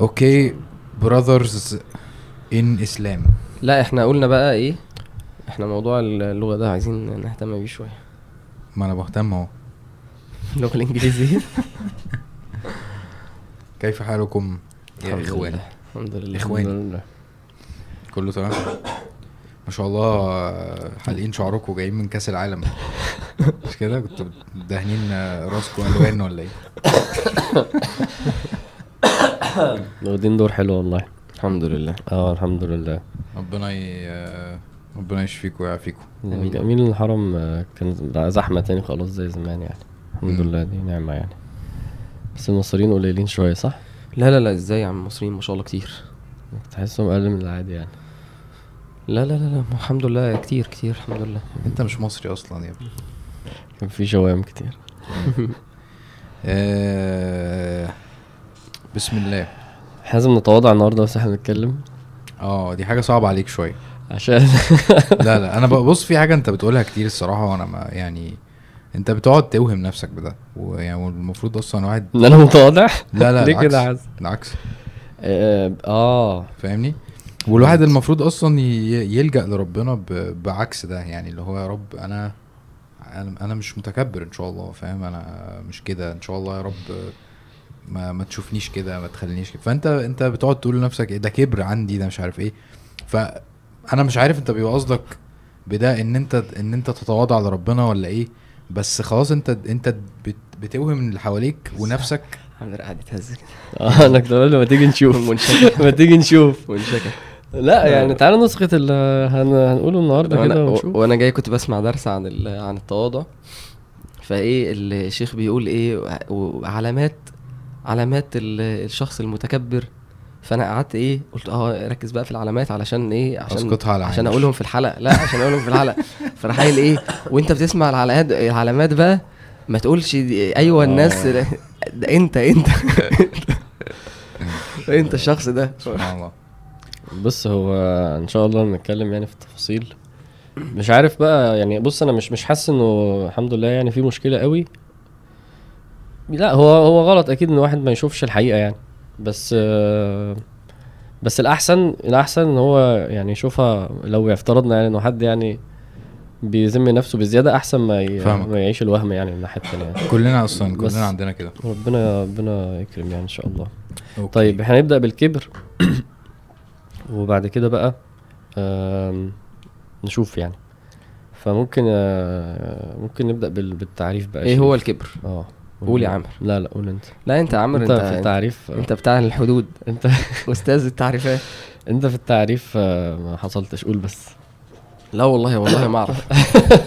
أوكي براذرز ان اسلام لا إحنا قلنا بقى إيه إحنا موضوع اللغة ده عايزين نهتم بيه شوية. ما أنا بهتم أهو. اللغة الإنجليزية. كيف حالكم يا اخوان. الحمد لله لله. كله تمام؟ ما شاء الله حالقين شعركم جايين من كأس العالم. مش كده؟ كنتوا دهنين راسكم الوان ولا إيه؟ واخدين دور حلو والله. الحمد لله. آه الحمد لله. ربنا ي... ربنا يشفيكم ويعافيكم. جميل الحرم آه، كان بقى زحمة تاني خلاص زي زمان يعني. الحمد. لله دي نعمة يعني. بس المصريين قليلين شوية صح؟ لا لا لا إزاي يا عم؟ المصريين ما شاء الله كتير. تحسهم أقل من العادي يعني. لا لا لا لا الحمد لله كتير كتير الحمد لله. انت مش مصري أصلا يا ابني. كان في شوام كتير. آه... بسم الله. إحنا لازم نتواضع النهاردة بس إحنا بنتكلم آه دي حاجة صعبة عليك شوية. عشان لا لا أنا ببص في حاجة أنت بتقولها كتير الصراحة وأنا ما يعني أنت بتقعد توهم نفسك بده ويعني والمفروض أصلا واحد إن أنا متواضع؟ لا لا ليه العكس كده عايز بالعكس آه آه. فاهمني؟ والواحد المفروض أصلا ي- يلجأ لربنا بعكس ده يعني اللي هو يا رب أنا أنا مش متكبر إن شاء الله فاهم؟ أنا مش كده إن شاء الله يا رب ما ما تشوفنيش كده ما تخلينيش كده. فأنت أنت بتقعد تقول لنفسك إيه ده كبر عندي ده مش عارف إيه. فانا مش عارف أنت بيبقى قصدك بده إن أنت إن أنت تتواضع لربنا ولا إيه. بس خلاص أنت أنت بت بتوهم اللي حواليك ونفسك. الحمد لله قاعد يتهز كده آه أنا كنت بقول ما تيجي نشوف. ما تيجي نشوف. لا يعني تعالى نسخة اللي هن... هنقوله النهارده كده و- ونشوف. وأنا جاي كنت بسمع درس عن ال- عن التواضع. فإيه الشيخ بيقول إيه وع- وعلامات علامات ال- الشخص المتكبر. فأنا قعدت إيه قلت آه ركز بقى في العلامات علشان إيه عشان أسقطها على عشان. أقولهم في الحلقة. لا عشان أقولهم في الحلقة. فراح قايل إيه وأنت بتسمع العلامات العلامات بقى ما تقولش أيوه الناس ده, ده أنت أنت. أنت الشخص ده. سبحان الله. بص هو إن شاء الله نتكلم يعني في التفاصيل. مش عارف بقى يعني بص أنا مش مش حاسس إنه الحمد لله يعني في مشكلة قوي. لا هو هو غلط أكيد إن الواحد ما يشوفش الحقيقة يعني بس آه، بس الأحسن الأحسن إن هو يعني يشوفها لو افترضنا يعني إنه حد يعني بيذم نفسه بزيادة أحسن ما ي-. ما يعيش الوهم يعني من الناحيه التانية يعني. كلنا أصلا كلنا عندنا كده ربنا ربنا يكرم يعني إن شاء الله أوكي. طيب إحنا هنبدأ بالكبر وبعد كده بقى نشوف يعني فممكن آه، ممكن نبدأ بال- بالتعريف بقى إيه. هو الكبر آه قول يا عمرو. لا لا قول انت. لا انت يا عمرو انت انت في التعريف انت بتاع الحدود. انت أستاذ التعريفات. انت في التعريف آه، ما حصلتش. قول بس. لا والله والله ما أعرف.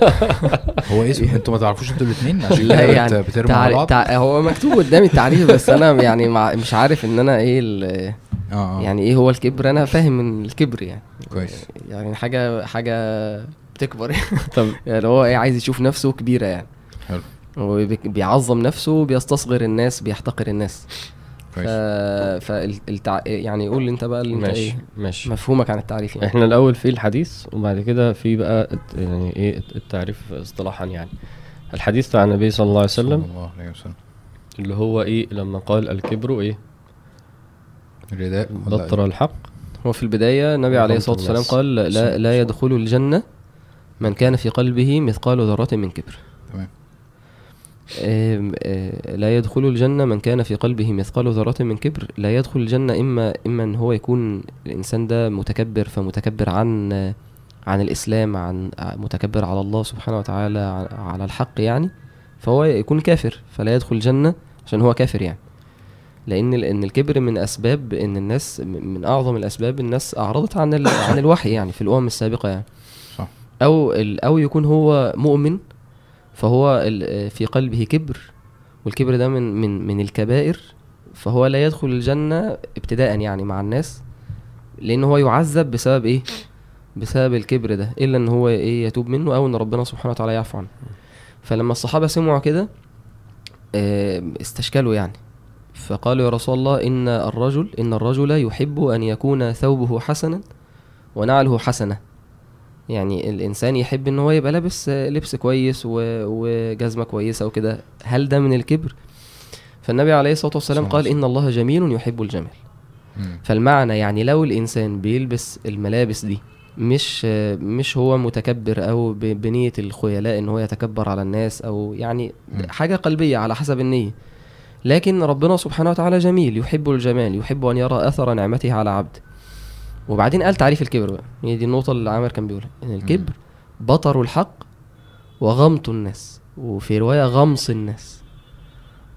هو اسم أنتوا ما تعرفوش أنتوا الاثنين عشان لا يعني بت- بترموا تعري... بعض؟ تع... هو مكتوب قدامي التعريف بس أنا يعني مع... مش عارف إن أنا إيه ال... آه آه. يعني إيه هو الكبر. أنا فاهم من الكبر يعني. كويس. يعني حاجة حاجة بتكبر. طب يعني هو إيه عايز يشوف نفسه كبيرة يعني. حلو. هو بي- بيعظم نفسه بيستصغر الناس بيحتقر الناس. ف... كويس فالتع... يعني قول انت بقى اللي انت ماشي إيه ماشي. مفهومك عن التعريف يعني. إحنا الأول في الحديث وبعد كده في بقى الت- يعني إيه التعريف اصطلاحا يعني. الحديث عن النبي صلى الله عليه وسلم صلى الله عليه وسلم. اللي هو إيه لما قال الكبر إيه؟ الرداء بطر الحق. هو في البداية النبي عليه الصلاة والسلام. قال لا, لا يدخل الجنة من كان في قلبه مثقال ذرة من كبر. تمام. لا يدخل الجنة من كان في قلبه مثقال ذرة من كبر. لا يدخل الجنة إما إما إن هو يكون الإنسان ده متكبر فمتكبر عن عن الإسلام عن متكبر على الله سبحانه وتعالى على الحق يعني فهو يكون كافر. فلا يدخل الجنة عشان هو كافر يعني. لأن لأن الكبر من أسباب إن الناس من أعظم الأسباب الناس أعرضت عن عن الوحي يعني في الأمم السابقة يعني. صح. ال- أو يكون هو مؤمن فهو في قلبه كبر والكبر ده من من من الكبائر فهو لا يدخل الجنة ابتداء يعني مع الناس لأن هو يعذب بسبب إيه؟ بسبب الكبر ده إلا إن هو إيه؟ يتوب منه أو إن ربنا سبحانه وتعالى يعفو عنه. فلما الصحابة سمعوا كده آه، استشكلوا يعني فقالوا يا رسول الله إن الرجل إن الرجل يحب أن يكون ثوبه حسنا ونعله حسنة. يعني الإنسان يحب إن هو يبقى لابس لبس كويس وجزمة كويسة وكده. هل ده من الكبر؟ فالنبي عليه الصلاة والسلام قال إن الله جميل يحب الجمال. فالمعنى يعني لو الإنسان بيلبس الملابس دي مش مش هو متكبر أو بنية الخيلاء إن هو يتكبر على الناس أو يعني. حاجة قلبية على حسب النية. لكن ربنا سبحانه وتعالى جميل يحب الجمال يحب أن يرى أثر نعمته على عبده. وبعدين قال تعريف الكبر بقى. هي دي النقطة اللي عامر كان بيقولها إن الكبر بطر الحق وغمط الناس وفي رواية غمص الناس.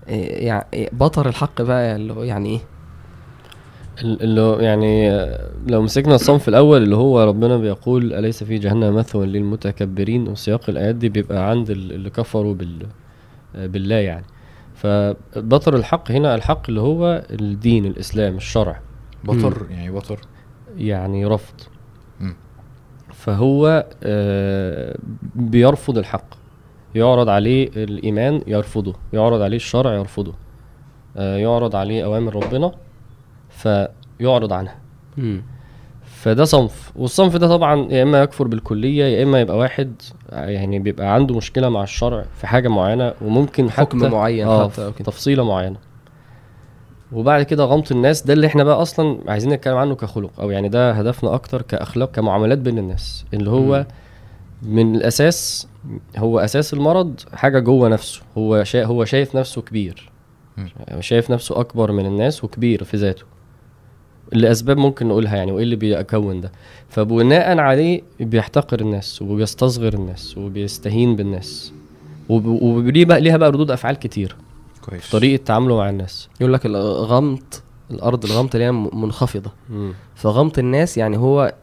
إيه يعني إيه بطر الحق بقى اللي هو يعني إيه؟ ال- اللي هو يعني لو مسكنا الصنف الأول اللي هو ربنا بيقول أليس في جهنم مثوى للمتكبرين وسياق الآيات دي بيبقى عند ال- اللي كفروا بال بالله يعني. فبطر الحق هنا الحق اللي هو الدين الإسلام الشرع. بطر يعني بطر. يعني رفض. مم. فهو آه، بيرفض الحق. يعرض عليه الإيمان يرفضه. يعرض عليه الشرع يرفضه. آه، يعرض عليه أوامر ربنا فيعرض عنها. مم. فده صنف. والصنف ده طبعا يا إما يكفر بالكلية يا إما يبقى واحد يعني بيبقى عنده مشكلة مع الشرع في حاجة معينة وممكن حتى حكم معين آه حتى تفصيلة معينة. وبعد كده غمط الناس. ده اللي إحنا بقى أصلا عايزين نتكلم عنه كخلق أو يعني ده هدفنا أكتر كأخلاق كمعاملات بين الناس. اللي هو من الأساس هو أساس المرض حاجة جوه نفسه. هو شا هو شايف نفسه كبير. شايف نفسه أكبر من الناس وكبير في ذاته. لأسباب ممكن نقولها يعني وإيه اللي بيكون ده. فبناء عليه بيحتقر الناس وبيستصغر الناس وبيستهين بالناس. وب- وليه بقى ليها بقى ردود أفعال كتير. كويس. طريقة تعامله مع الناس. يقول لك الغمط الأرض الغمط اللي هي منخفضة. مم. فغمط الناس يعني هو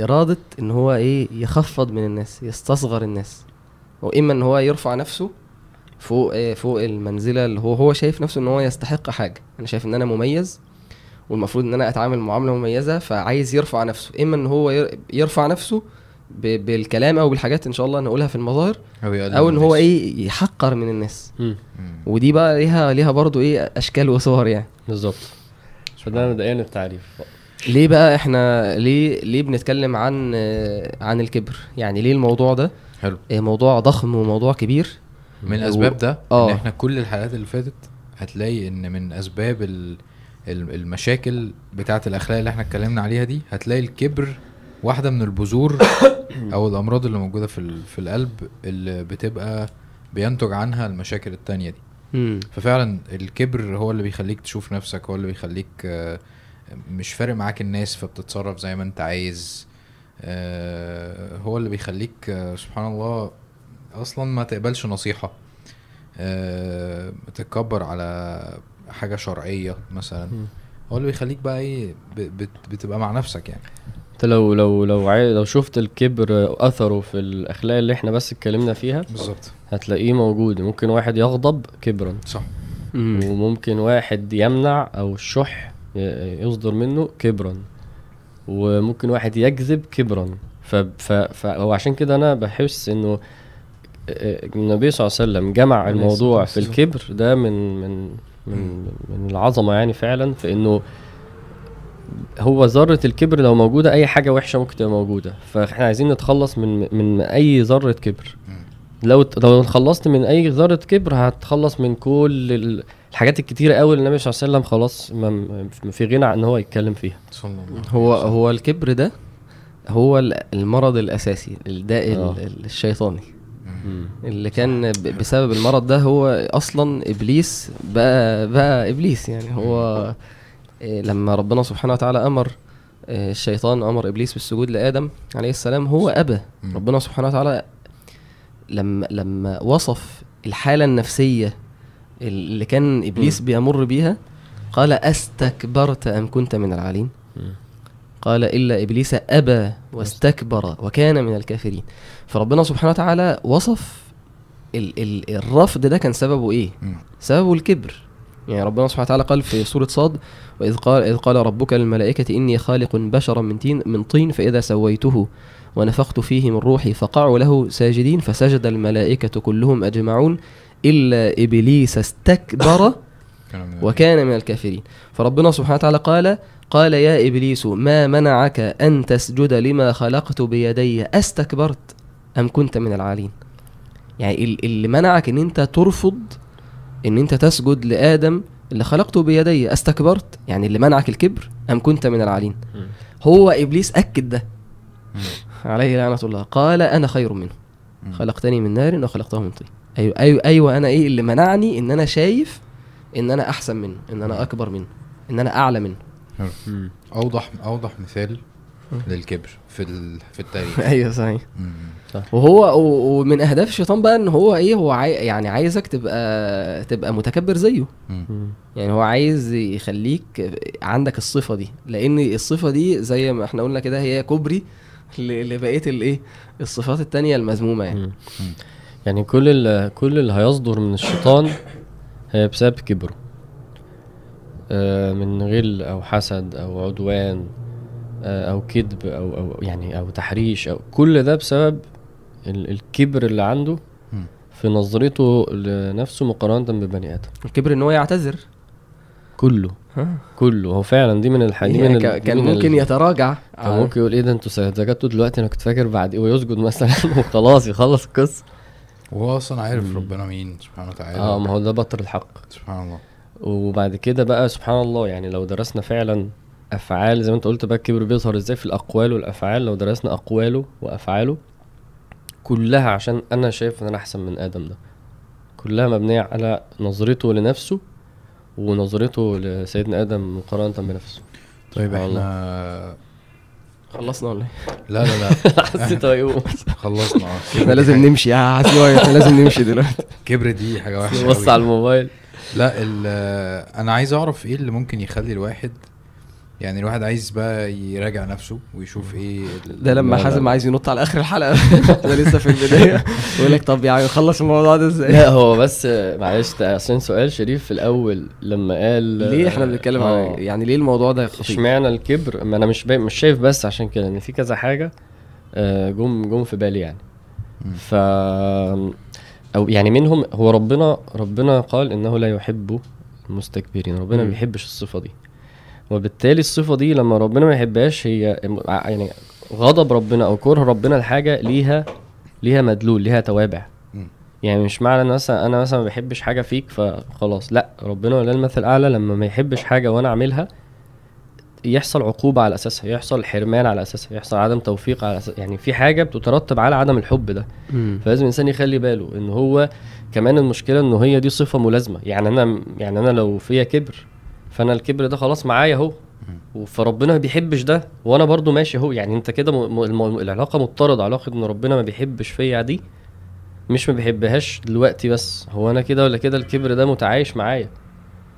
إرادة إن هو إيه يخفض من الناس يستصغر الناس. وإما إن هو يرفع نفسه فوق إيه فوق المنزلة اللي هو هو شايف نفسه إن هو يستحق حاجة. أنا شايف إن أنا مميز والمفروض إن أنا أتعامل معاملة مميزة فعايز يرفع نفسه. إما إن هو ير- يرفع نفسه بالكلام أو بالحاجات إن شاء الله نقولها في المظاهر أو أو إن هو الناس. إيه يحقر من الناس مم. مم. ودي بقى ليها ليها برضو إيه أشكال وصور يعني بالظبط فده مبدئيا التعريف ليه بقى إحنا ليه ليه بنتكلم عن آه، عن الكبر يعني ليه الموضوع ده حلو آه، موضوع ضخم وموضوع كبير من و- الاسباب ده آه. ان إحنا كل الحلقات اللي فاتت هتلاقي إن من أسباب ال- ال- المشاكل بتاعة الأخلاق اللي إحنا اتكلمنا عليها دي هتلاقي الكبر واحدة من البذور أو الأمراض اللي موجودة في ال- في القلب اللي بتبقى بينتج عنها المشاكل التانية دي. مم. ففعلا الكبر هو اللي بيخليك تشوف نفسك هو اللي بيخليك آه، مش فارق معاك الناس فبتتصرف زي ما انت عايز. آه، هو اللي بيخليك آه، سبحان الله أصلا ما تقبلش نصيحة. آه، تتكبر على حاجة شرعية مثلا. هو اللي بيخليك بقى إيه بتبقى مع نفسك يعني. انت لو لو لو عاي... لو شفت الكبر أثره في الأخلاق اللي إحنا بس اتكلمنا فيها بالظبط. هتلاقيه موجود. ممكن واحد يغضب كبرا. صح. مم. وممكن واحد يمنع أو الشح يصدر منه كبرا. وممكن واحد يكذب كبرا. ف... ف... عشان كده أنا بحس إنه آه، النبي صلى الله عليه وسلم جمع الموضوع في الكبر ده من من من من العظمة يعني فعلا. في انه هو ذرة الكبر لو موجودة أي حاجة وحشة ممكن تبقى موجودة فإحنا عايزين نتخلص من من أي ذرة كبر. لو لو اتخلصت من أي ذرة كبر هتخلص من كل ال- الحاجات الكتيرة قوي اللي النبي صلى الله عليه وسلم خلاص ما في غنى عن إن هو يتكلم فيها صلى الله عليه هو وسلم. هو الكبر ده هو ال- المرض الأساسي الداء آه. ال- ال- الشيطاني. اللي كان بسبب المرض ده هو أصلا إبليس بقى بقى إبليس يعني هو لما ربنا سبحانه وتعالى أمر إيه، الشيطان أمر إبليس بالسجود لآدم عليه السلام هو أبى. ربنا سبحانه وتعالى لما لما وصف الحالة النفسية اللي كان إبليس. بيمر بيها قال أستكبرت أم كنت من العالين؟ قال إلا إبليس أبى واستكبر وكان من الكافرين. فربنا سبحانه وتعالى وصف ال ال الرفض ده كان سببه إيه. سببه الكبر. يعني ربنا سبحانه وتعالى قال في سورة صاد وإذ قال إذ قال ربك للملائكة إني خالق بشرا من طين من طين فإذا سويته ونفخت فيه من روحي فقعوا له ساجدين فسجد الملائكة كلهم أجمعون إلا إبليس استكبر وكان من الكافرين. فربنا سبحانه وتعالى قال قال يا إبليس ما منعك أن تسجد لما خلقت بيدي؟ أستكبرت أم كنت من العالين؟ يعني ال- اللي منعك أن أنت ترفض أن أنت تسجد لآدم اللي خلقته بيدي أستكبرت؟ يعني اللي منعك الكبر أم كنت من العالين هو إبليس أكد ده. عليه لعنة الله. قال أنا خير منه. خلقتني من نار وخلقته من طين. أيوه أيوه أيوه أنا إيه اللي منعني؟ إن أنا شايف إن أنا أحسن منه إن أنا أكبر منه إن أنا أعلى منه. أوضح أوضح مثال. للكبر في ال... في التاريخ أيوه صحيح مم. وهو و- ومن أهداف الشيطان بقى إن هو إيه هو عاي يعني عايزك تبقى تبقى متكبر زيه مم. مم. يعني هو عايز يخليك عندك الصفة دي لأن الصفة دي زي ما إحنا قلنا كده هي كوبري ل- لبقية الايه الصفات التانية المذمومة يعني مم. يعني كل اللي كل اللي هيصدر من الشيطان هي بسبب كبره آه، من غل أو حسد أو عدوان أو كذب أو أو يعني أو تحريش أو كل ده بسبب ال- الكبر اللي عنده. في نظرته لنفسه مقارنة ببني آدم. الكبر إن هو يعتذر. كله. كله. هو فعلا دي من الحاجات يعني كا- كان ممكن يتراجع. كان ممكن يقول إيه ده أنتوا سجدتوا دلوقتي؟ أنا كنت فاكر بعد إيه ويسجد مثلا وخلاص يخلص القصة. وهو أصلا عارف مم. ربنا مين سبحانه وتعالى. آه ما هو ده بطر الحق. سبحان الله. وبعد كده بقى سبحان الله يعني لو درسنا فعلا أفعال زي ما انت قلت بقى الكبر بيظهر إزاي في الأقوال والأفعال. لو درسنا أقواله وأفعاله كلها عشان أنا شايف إن أنا أحسن من آدم ده. كلها مبنية على نظرته لنفسه ونظرته لسيدنا آدم مقارنة بنفسه. طيب إحنا خلصنا ولا إيه؟ لا لا لا. حسيت هيقوم خلصنا. آه إحنا لازم نمشي. يا حسيوي إحنا لازم نمشي دلوقتي. حاجة- كبر دي حاجة وحشة بص. على الموبايل. لا ال- أنا عايز أعرف إيه اللي ممكن يخلي الواحد يعني الواحد عايز بقى يراجع نفسه ويشوف إيه ده لما حازم. عايز ينط على آخر الحلقة إحنا لسه في البداية يقول لك طب يعني نخلص الموضوع ده إزاي؟ لا هو بس معلش ده عشان سؤال شريف في الأول لما قال ليه إحنا بنتكلم آه. عن يعني ليه الموضوع ده خطير؟ اشمعنى الكبر ما أنا مش. مش شايف بس عشان كده إن في كذا حاجة آه، جم جم في بالي يعني. ف أو يعني منهم هو ربنا ربنا قال إنه لا يحب المستكبرين ربنا ما. بيحبش الصفة دي وبالتالي الصفة دي لما ربنا ما يحبهاش هي يعني غضب ربنا أو كره ربنا لحاجه ليها ليها مدلول ليها توابع. يعني مش معنى إن مثلا أنا مثلا ما بحبش حاجة فيك فخلاص لأ ربنا ولا المثل الأعلى لما ما يحبش حاجة وأنا أعملها يحصل عقوبة على أساسها يحصل حرمان على أساسها يحصل عدم توفيق على أساس يعني في حاجة بتترتب على عدم الحب ده مم. فلازم الإنسان يخلي باله إن هو كمان المشكلة إن هي دي صفة ملازمة يعني أنا يعني أنا لو فيا كبر فانا الكبر ده خلاص معايا اهو. فربنا ما بيحبش ده وأنا برضو ماشي اهو. يعني انت كده م... م... العلاقة مضطردة علاقة ان ربنا ما بيحبش فيا دي مش ما بيحبهاش دلوقتي بس. هو أنا كده ولا كده الكبر ده متعايش معايا؟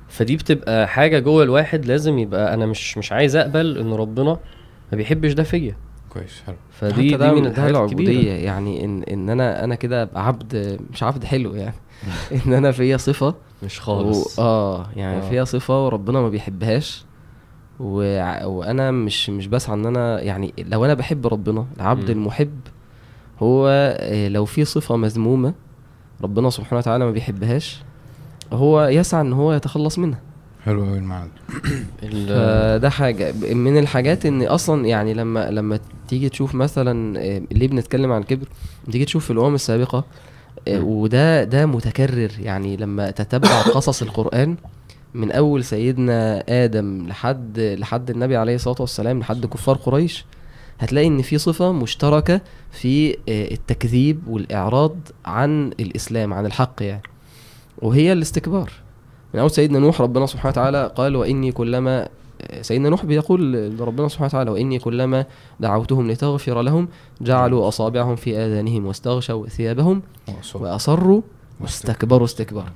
فدي بتبقى حاجة جوه الواحد لازم يبقى أنا مش مش عايز اقبل ان ربنا ما بيحبش ده فيا. كويس حلو. فدي حتى دي من ده الحاجات العبوديه يعني إن إن أنا أنا كده ابقى عبد مش عبد حلو يعني. إن أنا فيا صفة مش و... خالص آه يعني آه. فيها صفة وربنا ما بيحبهاش و... وأنا مش مش بسعى إن أنا يعني لو أنا بحب ربنا العبد مم. المحب هو آه، لو في صفة مذمومة ربنا سبحانه وتعالى ما بيحبهاش هو يسعى إن هو يتخلص منها حلو قوي المعنى ده حاجة من الحاجات إن أصلا يعني لما لما تيجي تشوف مثلا آه، ليه بنتكلم عن الكبر تيجي تشوف في الأمم السابقة. وده ده متكرر. يعني لما تتبع قصص القرآن من أول سيدنا آدم لحد لحد النبي عليه الصلاة والسلام لحد كفار قريش هتلاقي إن في صفة مشتركة في آه، التكذيب والإعراض عن الإسلام عن الحق يعني. وهي الاستكبار. من أول سيدنا نوح ربنا سبحانه وتعالى قال وإني كلما سيدنا نوح بيقول لربنا سبحانه وتعالى وإني كلما دعوتهم لتغفر لهم جعلوا أصابعهم في آذانهم واستغشوا ثيابهم وأصاب. وأصروا واستكبروا استكبارا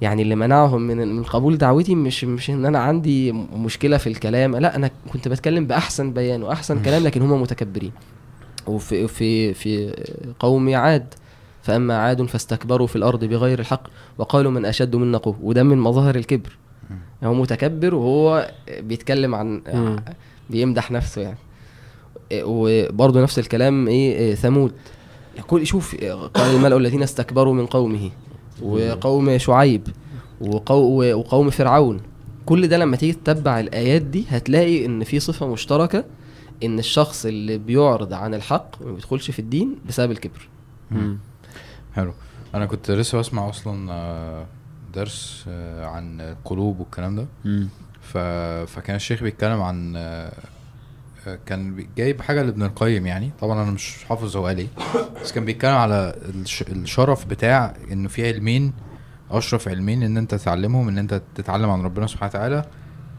يعني اللي منعهم من من قبول دعوتي مش مش إن أنا عندي مشكلة في الكلام لا أنا كنت بتكلم بأحسن بيان وأحسن. كلام لكن هم متكبرين وفي في في قوم عاد فأما عاد فاستكبروا في الأرض بغير الحق وقالوا من أشد منا قوة وده من مظاهر الكبر. هو متكبر وهو بيتكلم عن. بيمدح نفسه يعني. وبرضه نفس الكلام إيه ثمود يقول شوف قال الملأ الذين استكبروا من قومه وقوم شعيب وقو وقوم فرعون. كل ده لما تيجي تتبع الآيات دي هتلاقي إن في صفة مشتركة إن الشخص اللي بيعرض عن الحق ما بيدخلش في الدين بسبب الكبر. حلو. أنا كنت لسه بسمع أصلا آه، درس آه، عن القلوب والكلام ده. ف... فكان الشيخ بيتكلم عن آه، كان جايب حاجة لابن القيم يعني. طبعا أنا مش حافظ هو قال إيه. بس كان بيتكلم على الش... الشرف بتاع إنه في علمين أشرف علمين إن أنت تتعلمهم إن أنت تتعلم عن ربنا سبحانه وتعالى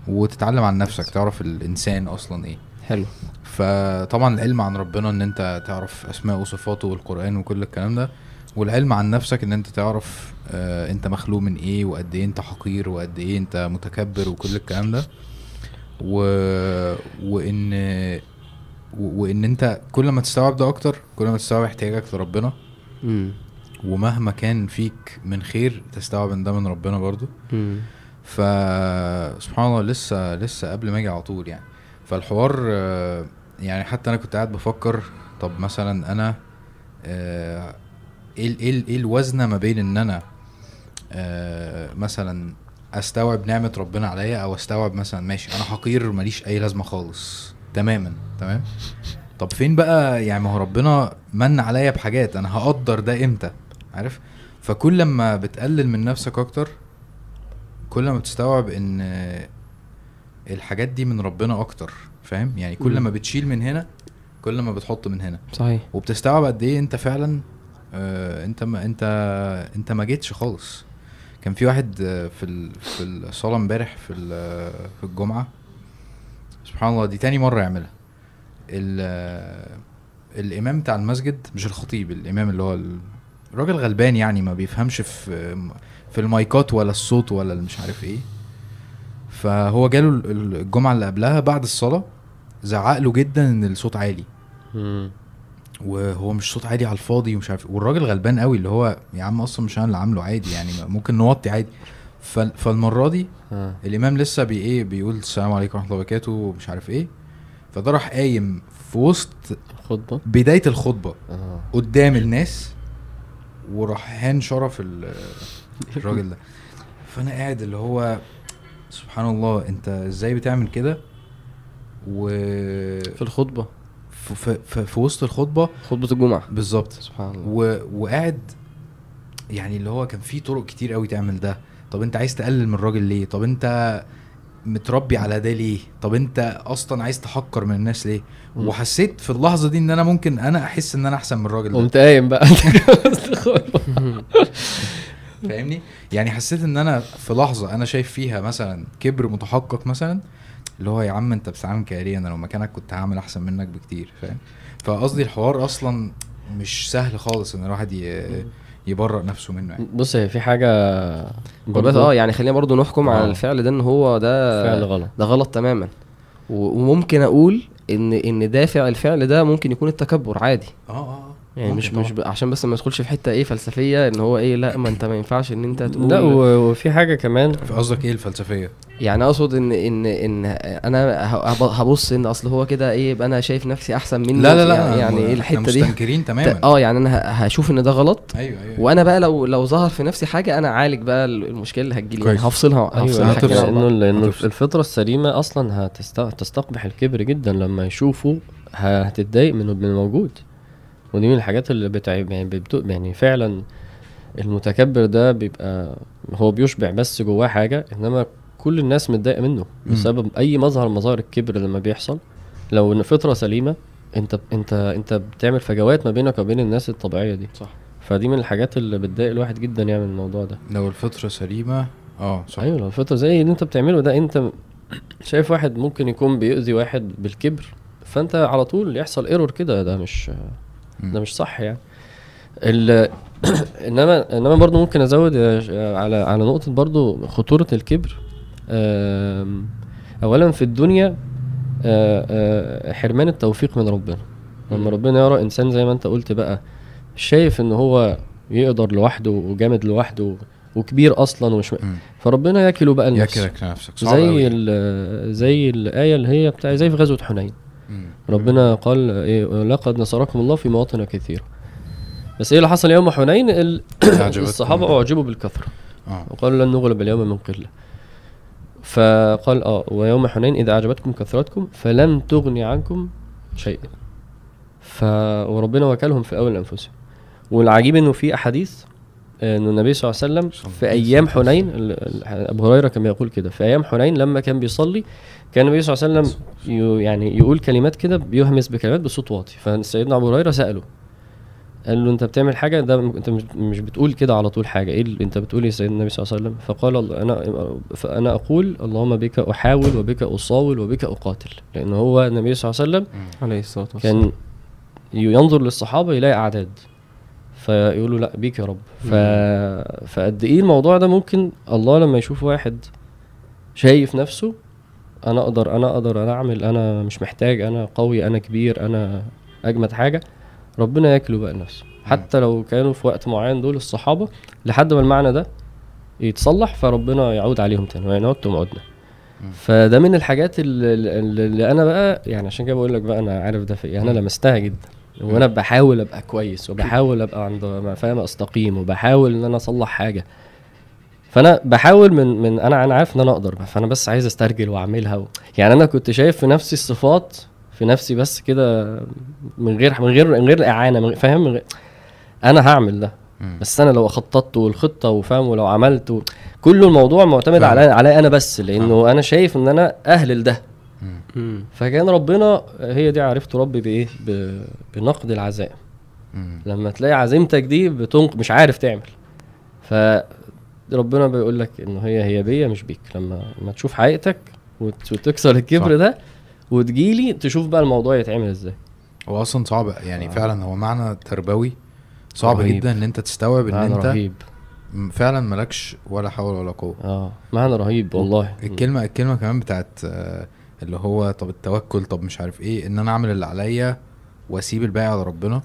وتتعلم عن نفسك تعرف الإنسان أصلا إيه. حلو. فطبعا العلم عن ربنا إن أنت تعرف اسماء وصفاته والقرآن وكل الكلام ده. والعلم عن نفسك إن أنت تعرف آه أنت مخلوق من إيه وقد إيه أنت حقير وقد إيه أنت متكبر وكل الكلام ده. و... وإن وإن أنت كل ما تستوعب ده أكتر كل ما تستوعب احتياجك لربنا. امم ومهما كان فيك من خير تستوعب إن ده من ربنا برضو. فسبحان الله لسه لسه قبل ما أجي على طول يعني. فالحوار آه، يعني حتى أنا كنت قاعد بفكر طب مثلا أنا آه، إيه إيه إيه الوزنة ما بين إن أنا آه، مثلا أستوعب نعمة ربنا عليا أو أستوعب مثلا ماشي أنا حقير ماليش أي لازمة خالص. تماما تمام؟ طب فين بقى يعني ما هو ربنا من عليا بحاجات أنا هقدر ده إمتى؟ عارف؟ فكل لما بتقلل من نفسك أكتر كل ما بتستوعب إن الحاجات دي من ربنا أكتر فاهم؟ يعني كل. ما بتشيل من هنا كل ما بتحط من هنا. صحيح. وبتستوعب قد إيه أنت فعلا آه انت ما انت انت ما جيتش خالص. كان في واحد آه، في ال- في الصلاه امبارح في ال- في الجمعة. سبحان الله دي تاني مرة يعملها. ال- آه، الإمام بتاع المسجد مش الخطيب الإمام اللي هو ال- الراجل غلبان يعني ما بيفهمش في في المايكات ولا الصوت ولا مش عارف إيه. فهو جاله ال- الجمعة اللي قبلها بعد الصلاة زعق له جدا إن الصوت عالي. وهو مش صوت عالي على الفاضي ومش عارف والراجل غلبان قوي اللي هو يا عم أصلا مش أنا اللي عامله عادي يعني ممكن نوطي عادي. فال- فالمرة دي آه. الإمام لسه بي إيه بيقول السلام عليكم ورحمة الله وبركاته ومش عارف إيه. فده راح قايم في وسط خطبه بداية الخطبة آه. قدام الناس وراح هان شرف ال- الراجل ده. فأنا قاعد اللي هو سبحان الله أنت إزاي بتعمل كده؟ و في الخطبة. في, في, في, وسط الخطبة. خطبة الجمعة. بالظبط. سبحان الله. و... وقاعد يعني اللي هو كان في طرق كتير قوي تعمل ده. طب انت عايز تقلل من الراجل ليه؟ طب انت متربي على ده ليه؟ طب انت أصلا عايز تحقر من الناس ليه؟ مم. وحسيت في اللحظة دي إن أنا ممكن أنا أحس إن أنا أحسن من الراجل ده. قمت قايم بقى. فاهمني؟ يعني حسيت إن أنا في لحظة أنا شايف فيها مثلا كبر متحقق مثلا اللي هو يا عم انت بتتعامل كاريه أنا لو مكانك كنت هعمل احسن منك بكتير فاهم؟ فقصدي الحوار أصلا مش سهل خالص ان الواحد ي- يبرأ نفسه منه يعني. بص هي في حاجة بس آه يعني خلينا برضو نحكم على آه. الفعل ده إن هو ده فعل غلط. ده غلط تماما. وممكن أقول ان إن دافع الفعل ده ممكن يكون التكبر عادي. آه آه. يعني مش مش طبعاً. ب... عشان بس ما ندخلش في حتة إيه فلسفية إن هو إيه لأ ما أنت ما ينفعش إن أنت تقول لا و- وفي حاجة كمان في قصدك إيه الفلسفية؟ يعني أقصد إن إن إن أنا هبص إن أصل هو كده إيه يبقى أنا شايف نفسي أحسن منه لا لا لا يعني, يعني إيه الحتة دي مستنكرين تماما آه يعني أنا هشوف إن ده غلط أيوه أيوه وأنا بقى لو لو ظهر في نفسي حاجة أنا أعالج بقى المشكلة اللي هتجيلي يعني كويس. هفصلها أيوه. لأنه لأنه هتفصل. الفطرة السليمة أصلا هتست... هتستقبح الكبر جدا لما يشوفوا هتتضايق من من الموجود ودي من الحاجات اللي بتعب يعني. يعني فعلا المتكبر ده بيبقى هو بيشبع بس جواه حاجة إنما كل الناس متضايقة منه. بسبب أي مظهر مظاهر الكبر لما بيحصل لو إن فطرة سليمة أنت أنت أنت بتعمل فجوات ما بينك وبين الناس الطبيعية دي صح فدي من الحاجات اللي بتضايق الواحد جدا يعني من الموضوع ده لو الفطرة سليمة آه صح أيوه لو الفطرة زي اللي أنت بتعمله ده أنت شايف واحد ممكن يكون بيؤذي واحد بالكبر فأنت على طول يحصل ايرور كده ده مش. ده مش صح يعني. ال إنما إنما برضو ممكن أزود على على نقطة برضو خطورة الكبر. اولا في الدنيا حرمان التوفيق من ربنا. لما ربنا يرى إنسان زي ما أنت قلت بقى شايف إن هو يقدر لوحده وجامد لوحده وكبير أصلا ومش مم. فربنا ياكله بقى لنفسه. ياكلك نفسك صعب زي زي الآية اللي هي بتاع زي في غزوة حنين. ربنا قال إيه لقد نصركم الله في مواطن كثيرة. بس إيه اللي حصل يوم حنين؟ ال- أعجبتكم. الصحابة أعجبوا بالكثرة. آه. وقالوا لن نغلب اليوم من قلة. فقال آه ويوم حنين إذا أعجبتكم كثرتكم فلم تغني عنكم شيئا. ف وربنا وكلهم في أول أنفسهم. والعجيب إنه في أحاديث انه النبي صلى الله عليه وسلم في أيام. حنين ال- ال- أبو هريرة كان بيقول كده في أيام حنين لما كان بيصلي كان النبي صلى الله عليه وسلم ي- يعني يقول كلمات كده بيهمس بكلمات بصوت واطي. فسيدنا أبو هريرة سأله قال له أنت بتعمل حاجة؟ ده أنت مش- مش بتقول كده على طول حاجة. إيه اللي أنت بتقول يا سيدنا النبي صلى الله عليه وسلم؟ فقال الله- انا فأنا أقول اللهم بك أحاول وبك أصاول وبك أقاتل. لأن هو النبي صلى الله عليه وسلم عليه الصلاة والسلام. كان ينظر للصحابة يلاقي أعداد. فيقولوا لا بيك يا رب. ف... فقد إيه الموضوع ده؟ ممكن الله لما يشوف واحد شايف نفسه أنا أقدر أنا أقدر أنا أعمل أنا مش محتاج أنا قوي أنا كبير أنا أجمد حاجة ربنا ياكله بقى لنفسه. حتى لو كانوا في وقت معين دول الصحابة لحد ما المعنى ده يتصلح فربنا يعود عليهم تاني وإن عدتم عدنا. فده من الحاجات اللي, اللي أنا بقى يعني عشان كده بقول لك بقى أنا عارف ده في إيه. أنا. لمستها جدا. وأنا بحاول ابقى كويس وبحاول ابقى عند ما فاهم استقيم وبحاول ان أنا اصلح حاجة. فانا بحاول من من أنا أنا عارف ان أنا أقدر فانا بس عايز استرجل واعملها و... يعني أنا كنت شايف في نفسي الصفات في نفسي بس كده من غير من غير من غير إعانة من غير فاهم؟ من غير أنا هعمل ده. بس أنا لو خططت والخطة وفاهم ولو عملت و... كل الموضوع معتمد. على على أنا بس لأنه أنا شايف ان أنا أهل لده. مم. فكان ربنا هي دي عرفت ربي بإيه ب... بنقد العزائم. لما تلاقي عزيمتك دي بتنق مش عارف تعمل ف ربنا بيقول لك ان هي هي بيا مش بيك لما لما تشوف حقيقتك وت... وتكسر الكبر. ده وتجيلي تشوف بقى الموضوع يتعمل إزاي هو أصلا صعب يعني آه. فعلا هو معنى تربوي صعب رهيب. جدا إن أنت تستوعب إن أنت رهيب فعلا مالكش ولا حول ولا قوة آه معنى رهيب والله الكلمة الكلمة كمان بتاعت آه، اللي هو طب التوكل طب مش عارف إيه إن أنا أعمل اللي عليا وأسيب الباقي على ربنا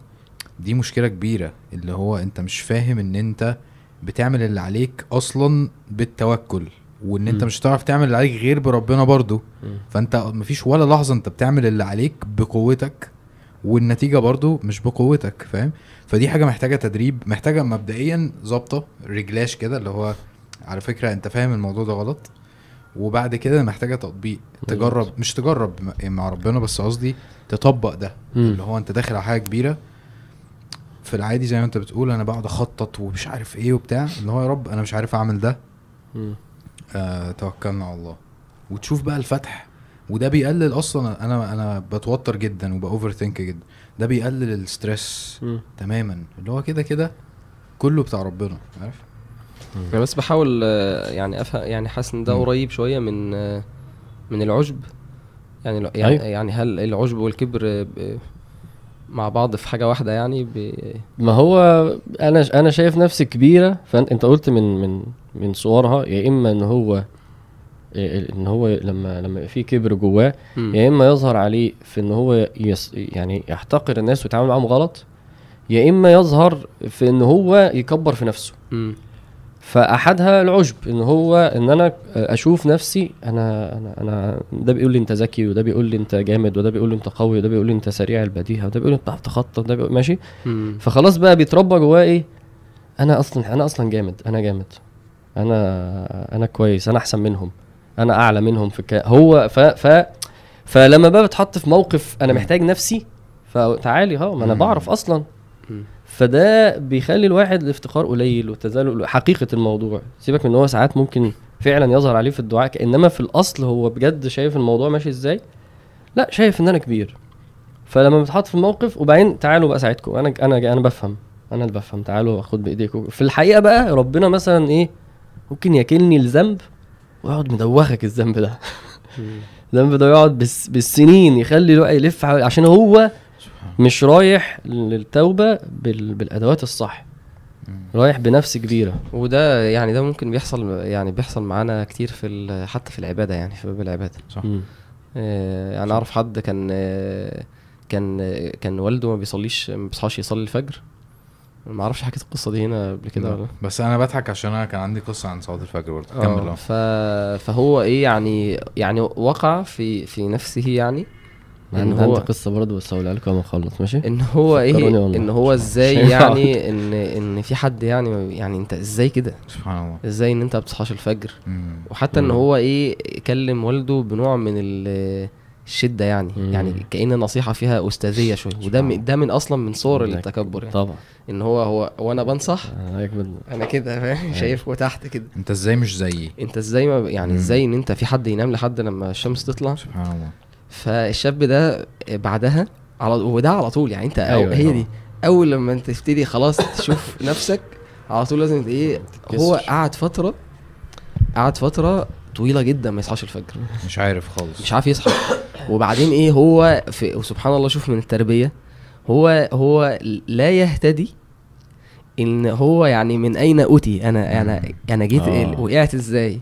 دي مشكلة كبيرة اللي هو أنت مش فاهم إن أنت بتعمل اللي عليك أصلا بالتوكل وإن أنت مم. مش هتعرف تعمل اللي عليك غير بربنا برضو مم. فأنت مفيش ولا لحظة أنت بتعمل اللي عليك بقوتك والنتيجة برضو مش بقوتك فاهم فدي حاجة محتاجة تدريب محتاجة مبدئيا ظابطة رجلاش كده اللي هو على فكرة أنت فاهم الموضوع ده غلط وبعد كده محتاجة تطبيق. تجرب مش تجرب مع ربنا بس قصدي تطبق ده. مم. اللي هو أنت داخل على حاجة كبيرة في العادي زي ما أنت بتقول أنا بقعد أخطط ومش عارف إيه وبتاع اللي هو يا رب أنا مش عارف أعمل ده. آه توكلنا على الله. وتشوف بقى الفتح. وده بيقلل أصلا أنا أنا بتوتر جدا وباوفر ثينك جدا. ده بيقلل الستريس. تماما. اللي هو كده كده كله بتاع ربنا عارف؟ أنا بس بحاول آه، يعني افهم يعني حاسس إن ده. قريب شوية من آه، من العجب يعني يعني, أيوة. يعني هل العجب والكبر آه، مع بعض في حاجة واحدة يعني ب... ما هو أنا أنا شايف نفسي كبيرة فأنت أنت قلت من من من صورها يا إما إن هو إن هو لما لما في كبر جواه. يا إما يظهر عليه في إن هو يس يعني يحتقر الناس ويتعامل معاهم غلط يا إما يظهر في إن هو يكبر في نفسه مم. فأحدها العجب إن هو إن أنا أشوف نفسي أنا أنا أنا ده بيقول لي أنت ذكي وده بيقول لي أنت جامد وده بيقول لي أنت قوي وده بيقول لي أنت سريع البديهة وده بيقول لي أنت بتعرف تخطط وده بيقول ماشي مم. فخلاص بقى بيتربى جواه إيه أنا أصلا أنا أصلا جامد أنا جامد أنا أنا كويس أنا أحسن منهم أنا أعلى منهم في الك... هو ف ف فلما بقى بتحط في موقف أنا محتاج نفسي فتعالي ها ما أنا. بعرف أصلا مم. فده بيخلي الواحد الافتقار قليل والتذلل حقيقة الموضوع. سيبك من إن هو ساعات ممكن فعلا يظهر عليه في الدعاء إنما في الأصل هو بجد شايف الموضوع ماشي إزاي؟ لا شايف إن أنا كبير. فلما بتحط في الموقف وبعدين تعالوا بقى ساعدكم. أنا أنا أنا بفهم. أنا اللي بفهم. تعالوا خد بايديكم في الحقيقة بقى ربنا مثلا إيه ممكن ياكلني الذنب ويقعد مدوخك الذنب ده. الذنب ده يقعد بالسنين يخلي الواحد يلف عشان هو مش رايح للتوبة بال... بالأدوات الصح. رايح بنفس كبيرة. وده يعني ده ممكن بيحصل يعني بيحصل معانا كتير في ال- حتى في العبادة يعني في باب العبادة. صح. آه، يعني أعرف حد كان آه، كان آه، كان والده ما بيصليش ما بيصحاش يصلي الفجر. ما أعرفش حكيت القصة دي هنا قبل كده ولا لأ. بس أنا بضحك عشان أنا كان عندي قصة عن صلاة الفجر برضه. آه، كمل آه ف... فهو إيه يعني يعني وقع في في نفسه يعني مع إن إن هو عندي قصة برضه بس هقولها لكم لما أخلص ماشي؟ إن هو إيه. إن هو إزاي. يعني إن إن في حد يعني يعني أنت إزاي كده؟ سبحان الله. إزاي إن أنت ما بتصحاش الفجر؟ مم. وحتى إن مم. هو إيه كلم والده بنوع من ال الشدة يعني. مم. يعني كأن النصيحه فيها أستاذية شوية. وده من ده من أصلا من صور التكبر يعني. طبعا. إن هو هو وأنا بنصح آه، أنا كده فاهم؟ شايفه تحت كده. أنت إزاي مش زيي؟ أنت إزاي ما يعني مم. إزاي إن أنت في حد ينام لحد لما الشمس تطلع؟ سبحان الله. فالشاب ده بعدها على وده على طول يعني انت أيوة، هي طبعا. دي. أول لما انت تبتدي خلاص تشوف نفسك على طول لازم إيه هو. قعد فترة قعد فترة طويلة جدا ما يصحاش الفجر. مش عارف خالص. مش عارف يصحى. وبعدين إيه هو في وسبحان الله شوف من التربية هو هو لا يهتدي إن هو يعني من أين اتي أنا أنا أنا جيت آه. وقعت إزاي؟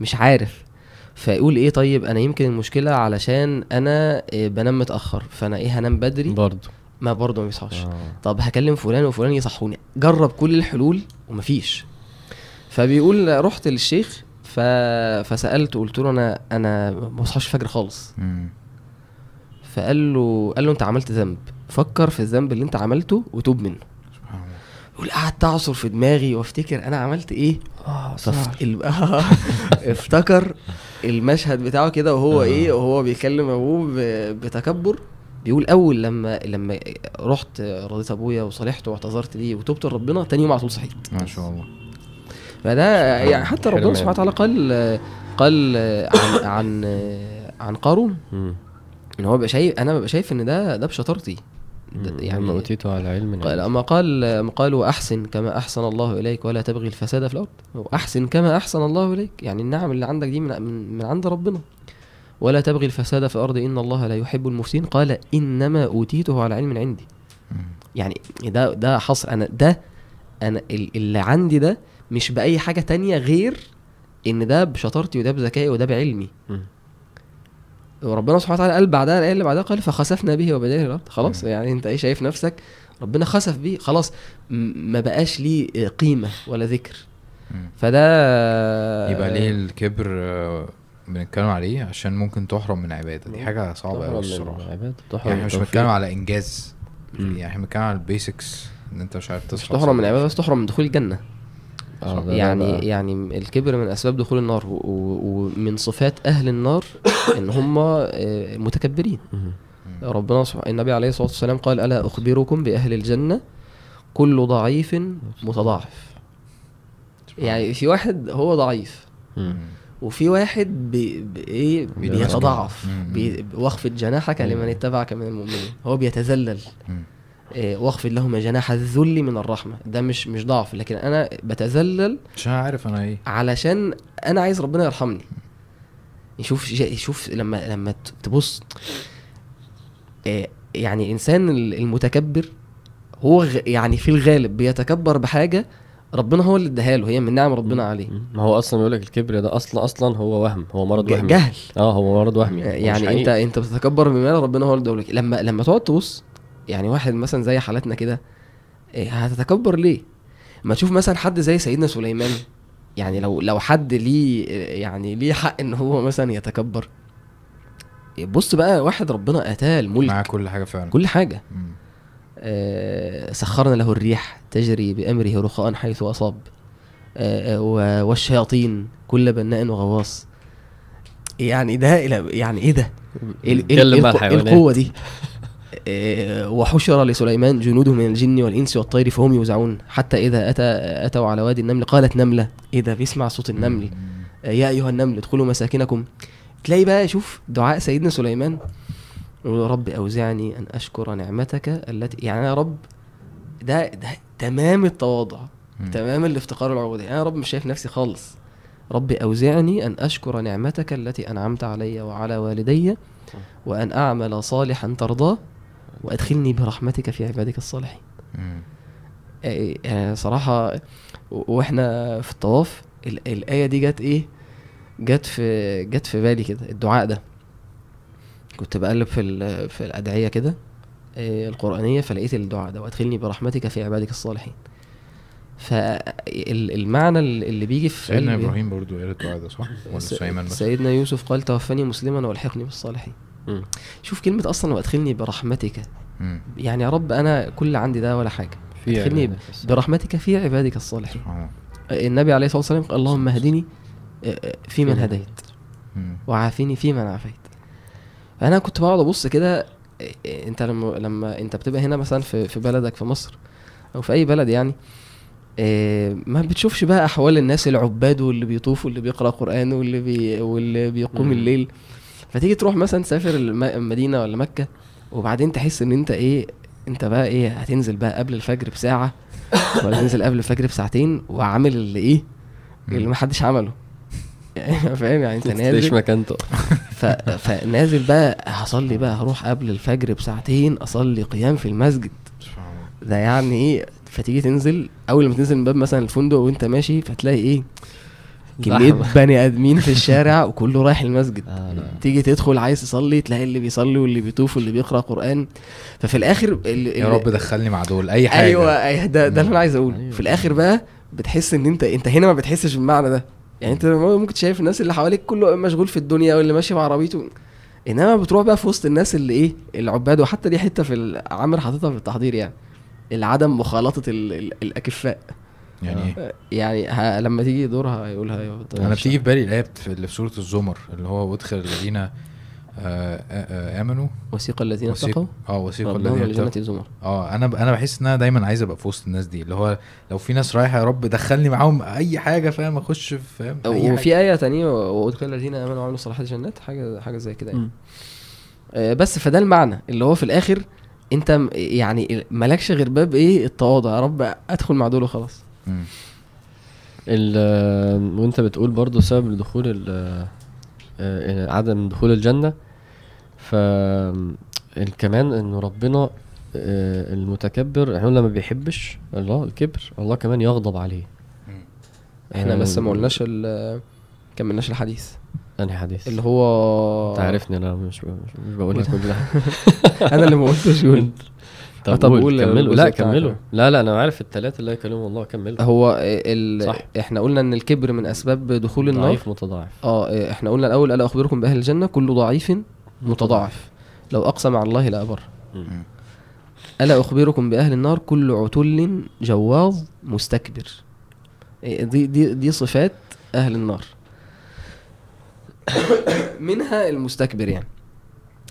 مش عارف. فيقول إيه طيب أنا يمكن المشكلة علشان أنا إيه بنام متأخر فأنا إيه هنام بدري. برضه. ما برضه ما بيصحاش آه. طب هكلم فلان وفلان يصحوني. جرب كل الحلول ومفيش. فبيقول رحت للشيخ ف... فسالته قلت له أنا أنا ما بصحاش الفجر خالص. مم. فقال له قال له أنت عملت ذنب. فكر في الذنب اللي أنت عملته وتوب منه. قعدت أعصر في دماغي وأفتكر أنا عملت إيه آه. افتكر المشهد بتاعه كده وهو آه. إيه وهو بيكلم أبوه. بتكبر بيقول أول لما لما رحت رضيت أبويا وصالحته واعتذرت ليه وتوبت لربنا تاني يوم على طول صحيت ما شاء الله فده يعني حتى حلو ربنا سبحانه وتعالى قال قال عن عن عن قارون. إن هو بقى شايف أنا ببقى شايف إن ده ده بشطارتي. يعني لما اوتيته على علم قال أما قال قال واحسن كما أحسن الله إليك ولا تبغي الفساد في الأرض؟ واحسن كما أحسن الله إليك. يعني النعم اللي عندك دي من من, من عند ربنا. ولا تبغي الفساد في الأرض إن الله لا يحب المفسدين. قال إنما أوتيته على علم عندي. يعني ده ده حصر. أنا ده أنا ال- اللي عندي ده مش بأي حاجة تانية غير إن ده بشطارتي وده بذكائي وده بعلمي. وربنا سبحانه وتعالى قال بعدها الايه اللي بعدها قال فخسفنا به وبداره الأرض خلاص. يعني أنت إيه شايف نفسك ربنا خسف بيه خلاص ما بقاش ليه قيمة ولا ذكر. فده يبقى ليه الكبر آه، بنتكلم عليه عشان ممكن تحرم من عبادة دي حاجة صعبة قوي الصراحة يعني إحنا مش. بنتكلم على إنجاز. يعني إحنا بنتكلم على البيسكس إن أنت مش عارف مش تصحى تحرم من. العبادة بس تحرم من دخول الجنة آه، ده- ده يعني بقى- يعني الكبر من أسباب دخول النار ومن صفات أهل النار إن هم آه، متكبرين. ربنا سبحانه النبي عليه الصلاة والسلام قال ألا أخبركم بأهل الجنة؟ كل ضعيف متضاعف. يعني في واحد هو ضعيف. وفي واحد بي بي إيه. بيتضاعف. بي واخفض جناحك لمن. اتبعك من المؤمنين. هو بيتذلل. واخفض لهما جناح الذل من الرحمة. ده مش مش ضعف. لكن أنا بتذلل عشان عارف أنا إيه. علشان أنا عايز ربنا يرحمني. يشوف شوف لما لما تبص. إيه يعني الانسان المتكبر هو غ- يعني في الغالب بيتكبر بحاجة ربنا هو اللي اداها له. هي من نعم ربنا عليه. ما هو أصلا بيقول لك الكبر ده أصلا أصلا هو وهم. هو مرض وهمي جهل. آه هو مرض وهمي مش يعني انت. أنت بتتكبر بما ربنا هو اللي اداهولك. لما لما تقعد تبص يعني واحد مثلا زي حالتنا كده إيه، هتتكبر ليه؟ ما تشوف مثلا حد زي سيدنا سليمان يعني لو لو حد ليه يعني ليه حق إن هو مثلا يتكبر بص بقى واحد ربنا أتاه الملك معاه كل حاجة فعلا كل حاجة مم. آه، سخرنا له الريح تجري بأمره رخاء حيث أصاب آه، آه، والشياطين كل بناء وغواص يعني ده إلى- يعني إيه ده؟ إيه إيه إيه. القوة دي؟ آه، وحشر لسليمان جنوده من الجن والإنس والطير فهم يوزعون. حتى إذا أتى أتوا على وادي النمل قالت نملة. إيه ده بيسمع صوت النمل. آه، يا أيها النمل ادخلوا مساكنكم. تلاقي بقى شوف دعاء سيدنا سليمان. رب أوزعني أن أشكر نعمتك التي يعني يا رب ده ده تمام التواضع. تمام الافتقار العبودية أنا يا رب مش شايف نفسي خالص. رب أوزعني أن أشكر نعمتك التي أنعمت علي وعلى والدي وأن أعمل صالحا ترضاه. وأدخلني برحمتك في عبادك الصالحين. صراحة و- وإحنا في الطواف ال- الآية دي جت إيه؟ جت في جت في بالي كده الدعاء ده. كنت بقلب في في الأدعية كده آه، القرآنية فلقيت الدعاء ده وأدخلني برحمتك في عبادك الصالحين. فالمعنى اللي بيجي في سيدنا إبراهيم برضو قال الدعاء ده صح؟ ولا سليمان سيدنا يوسف قال توفني مسلما والحقني بالصالحين. شوف كلمة أصلا وأدخلني برحمتك مم. يعني يا رب أنا كل اللي عندي ده ولا حاجة في أدخلني. برحمتك في عبادك الصالحين سبحان النبي عليه الصلاة والسلام قال اللهم اهدني آه، آه، فيمن فيمن هديت مم. وعافني فيمن عافيت أنا كنت بقعد أبص كده إيه، أنت لما لما أنت بتبقى هنا مثلا في في بلدك في مصر أو في أي بلد يعني إيه، ما بتشوفش بقى أحوال الناس العباد واللي بيطوف واللي بيقرا قرآن واللي بي واللي بيقوم مم. الليل فتيجي تروح مثلا تسافر الم- المدينة ولا مكة وبعدين تحس إن أنت إيه أنت بقى إيه هتنزل بقى قبل الفجر بساعة ولا تنزل قبل الفجر بساعتين وعامل اللي إيه اللي ما حدش عمله. يعني فاهم يعني أنت نازل. مكانته ف... فنازل بقى هصلي بقى هروح قبل الفجر بساعتين أصلي قيام في المسجد. ده يعني إيه فتيجي تنزل أول ما تنزل من باب مثلا الفندق وأنت ماشي فتلاقي إيه كمية زحمة. بني آدمين في الشارع وكله رايح المسجد. آه. تيجي تدخل عايز تصلي تلاقي اللي بيصلي واللي بيطوف واللي بيقرأ قرآن. ففي الآخر ال... يا رب دخلني مع دول. أي حاجة. أيوه ده ده اللي أنا عايز أقوله. أيوة. في الآخر بقى بتحس إن أنت أنت هنا ما بتحسش بالمعنى ده. يعني أنت ممكن شايف الناس اللي حواليك كله مشغول في الدنيا واللي ماشي بعربيته. إنما بتروح بقى في وسط الناس اللي إيه العباد. وحتى دي حتة في عامر حاططها في التحضير يعني. العدم مخالطة ال... ال... الأكفاء. يعني إيه يعني ه... لما تيجي دورها هيقولها أيوه أنا بتيجي في بالي الآية اللي في سورة الزمر اللي هو وادخل الذين آه، آه، آه، آمنوا. وسيق الذين اتقوا؟ آه ربهم الذين اتقوا. زمر آه أنا ب... أنا بحس إن أنا دايما عايز أبقى في وسط الناس دي اللي هو لو في ناس رايحة يا رب دخلني معاهم أي حاجة فاهم؟ أخش في فاهم. وفي آية تانية وادخل الذين آمنوا وعملوا الصالحات جنات حاجة حاجة زي كده يعني. آه، بس فده المعنى اللي هو في الآخر أنت يعني مالكش غير باب إيه؟ التواضع يا رب أدخل مع دول وخلاص. وانت بتقول برضو سبب دخول ال- آه، عدم دخول الجنة. ف كمان انه ربنا آه، المتكبر إحنا قلنا ما بيحبش الله الكبر الله كمان يغضب عليه. إحنا بس ما آه، قلناش ال- كملناش الحديث. أنهي حديث؟ اللي هو انت عارفني أنا مش مش, بقول لك كل ده أنا اللي ما قلتش قول. طب, طب قول كملوا. لا. كملوا. لا لا أنا عارف الثلاثه اللي يكلموا الله كملوا. هو ال... صح. إحنا قلنا إن الكبر من أسباب دخول النار. ضعيف متضاعف. آه إحنا قلنا الأول ألا أخبركم بأهل الجنة؟ كل ضعيف متضاعف. لو أقسم على الله لابر مم. ألا أخبركم بأهل النار؟ كل عتل جواظ مستكبر. إيه دي دي دي صفات أهل النار. منها المستكبر يعني.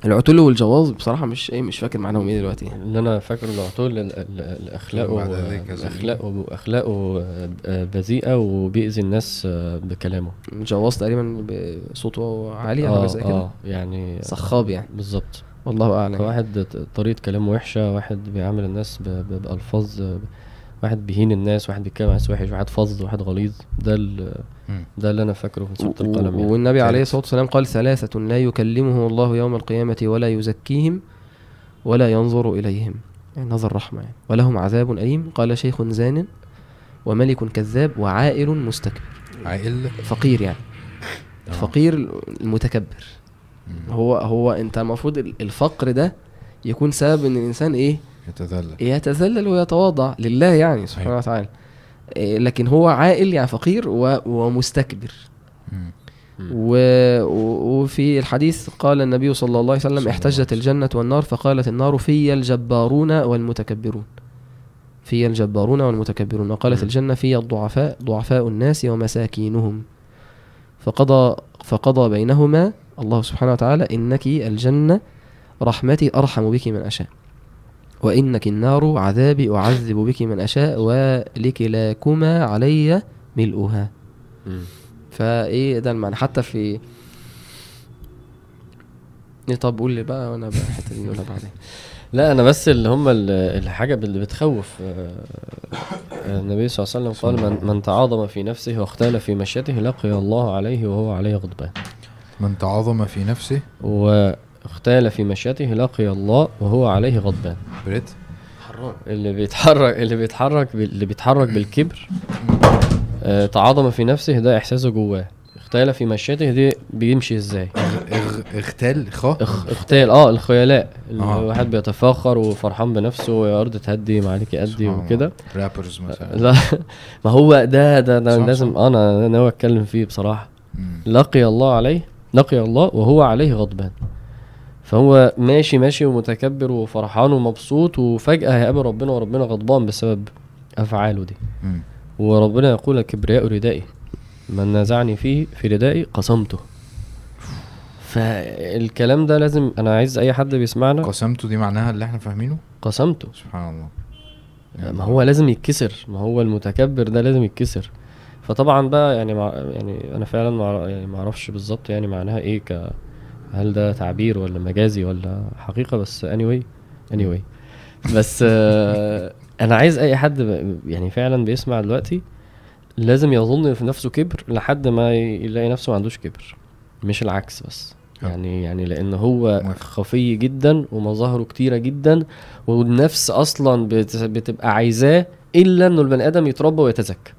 العتل والجواظ بصراحة مش إيه مش فاكر معناهم إيه دلوقتي. اللي أنا فاكره العتول. أخلاقه أخلاقه آه، بذيئة وبيأذي الناس آه، بكلامه. الجواظ تقريبا بصوته عالي أو حاجة آه زي كده؟ آه يعني صخاب يعني. بالظبط. والله أعلم. فواحد ت- طريقة كلامه وحشة واحد بيعامل الناس ب- ب- بألفاظ آه، واحد بيهين الناس واحد بيتكلم عن ناس وحش واحد فظ واحد غليظ. ده. ده اللي أنا فاكره في سورة القلم يعني. والنبي عليه ثالث. الصلاة والسلام قال ثلاثة لا يكلمهم الله يوم القيامة ولا يزكيهم ولا ينظر إليهم. يعني نظر رحمة يعني. ولهم عذاب أليم. قال شيخ زان وملك كذاب وعائل مستكبر. عائل؟ فقير يعني. الفقير المتكبر. مم. هو هو أنت المفروض ال- الفقر ده يكون سبب إن الإنسان إيه؟ يتذلل. يتذلل ويتواضع لله يعني سبحانه أيوة. وتعالى. إيه لكن هو عائل يعني فقير و- ومستكبر. و... وفي الحديث قال النبي صلى الله عليه صلى وسلم الله احتجت عليه الجنة والنار فقالت النار في الجبارون والمتكبرون. في الجبارون والمتكبرون. وقالت مم. الجنة في الضعفاء ضعفاء الناس ومساكينهم. فقضى فقضى بينهما الله سبحانه وتعالى إنك الجنة رحمتي أرحم بك من أشاء. وإنك النار عذابي أعذب بك من أشاء ولكلاكما علي ملؤها. مم. فإيه ده المعنى؟ حتى في إيه طب قول لي بقى وأنا بقى الحتة دي نقولها بعدين. لا أنا بس اللي هم ال- الحاجة اللي بتخوف آه، آه، النبي صلى الله عليه وسلم قال من, من تعاظم في نفسه واختال في مشيته لقي الله عليه وهو عليه غضبان. من تعاظم في نفسه؟ واختال في مشيته لقي الله وهو عليه غضبان. بريت؟ حرام. اللي بيتحرك اللي بيتحرك بال- اللي بيتحرك بالكبر آه، تعاظم في نفسه ده إحساسه جواه. اختال في مشيته دي بيمشي إزاي؟ اغ- اغتال خ؟ اخ- اختال آه الخيلاء. اللي آه. الواحد بيتفاخر وفرحان بنفسه يا ارض تهدي ما عليك ادي. وكده. رابرز مثلا. لا. ما هو ده ده, ده صح، لازم صح. أنا ناوي أتكلم فيه بصراحة. مم. لقي الله عليه لقي الله وهو عليه غضبان. فهو ماشي ماشي ومتكبر وفرحان ومبسوط وفجأة هيقابل ربنا وربنا غضبان بسبب أفعاله دي. مم. وربنا يقول الكبرياء ردائي من نازعني فيه في ردائي قسمته. فالكلام ده لازم أنا عايز أي حد بيسمعنا. قسمته دي معناها اللي إحنا فاهمينه؟ قسمته. سبحان الله. ما هو لازم يتكسر ما هو المتكبر ده لازم يتكسر. فطبعا بقى يعني مع يعني أنا فعلا مع يعني ما أعرفش بالظبط يعني معناها إيه ك هل ده تعبير ولا مجازي ولا حقيقة بس anyway anyway بس آه، أنا عايز أي حد يعني فعلا بيسمع دلوقتي لازم يظن في نفسه كبر لحد ما يلاقي نفسه ما عندوش كبر مش العكس بس حلو. يعني يعني لأن هو. خفي جدا ومظاهره كتيرة جدا والنفس أصلا بت- بتبقى عايزاه إلا إنه البني آدم يتربى ويتزكى.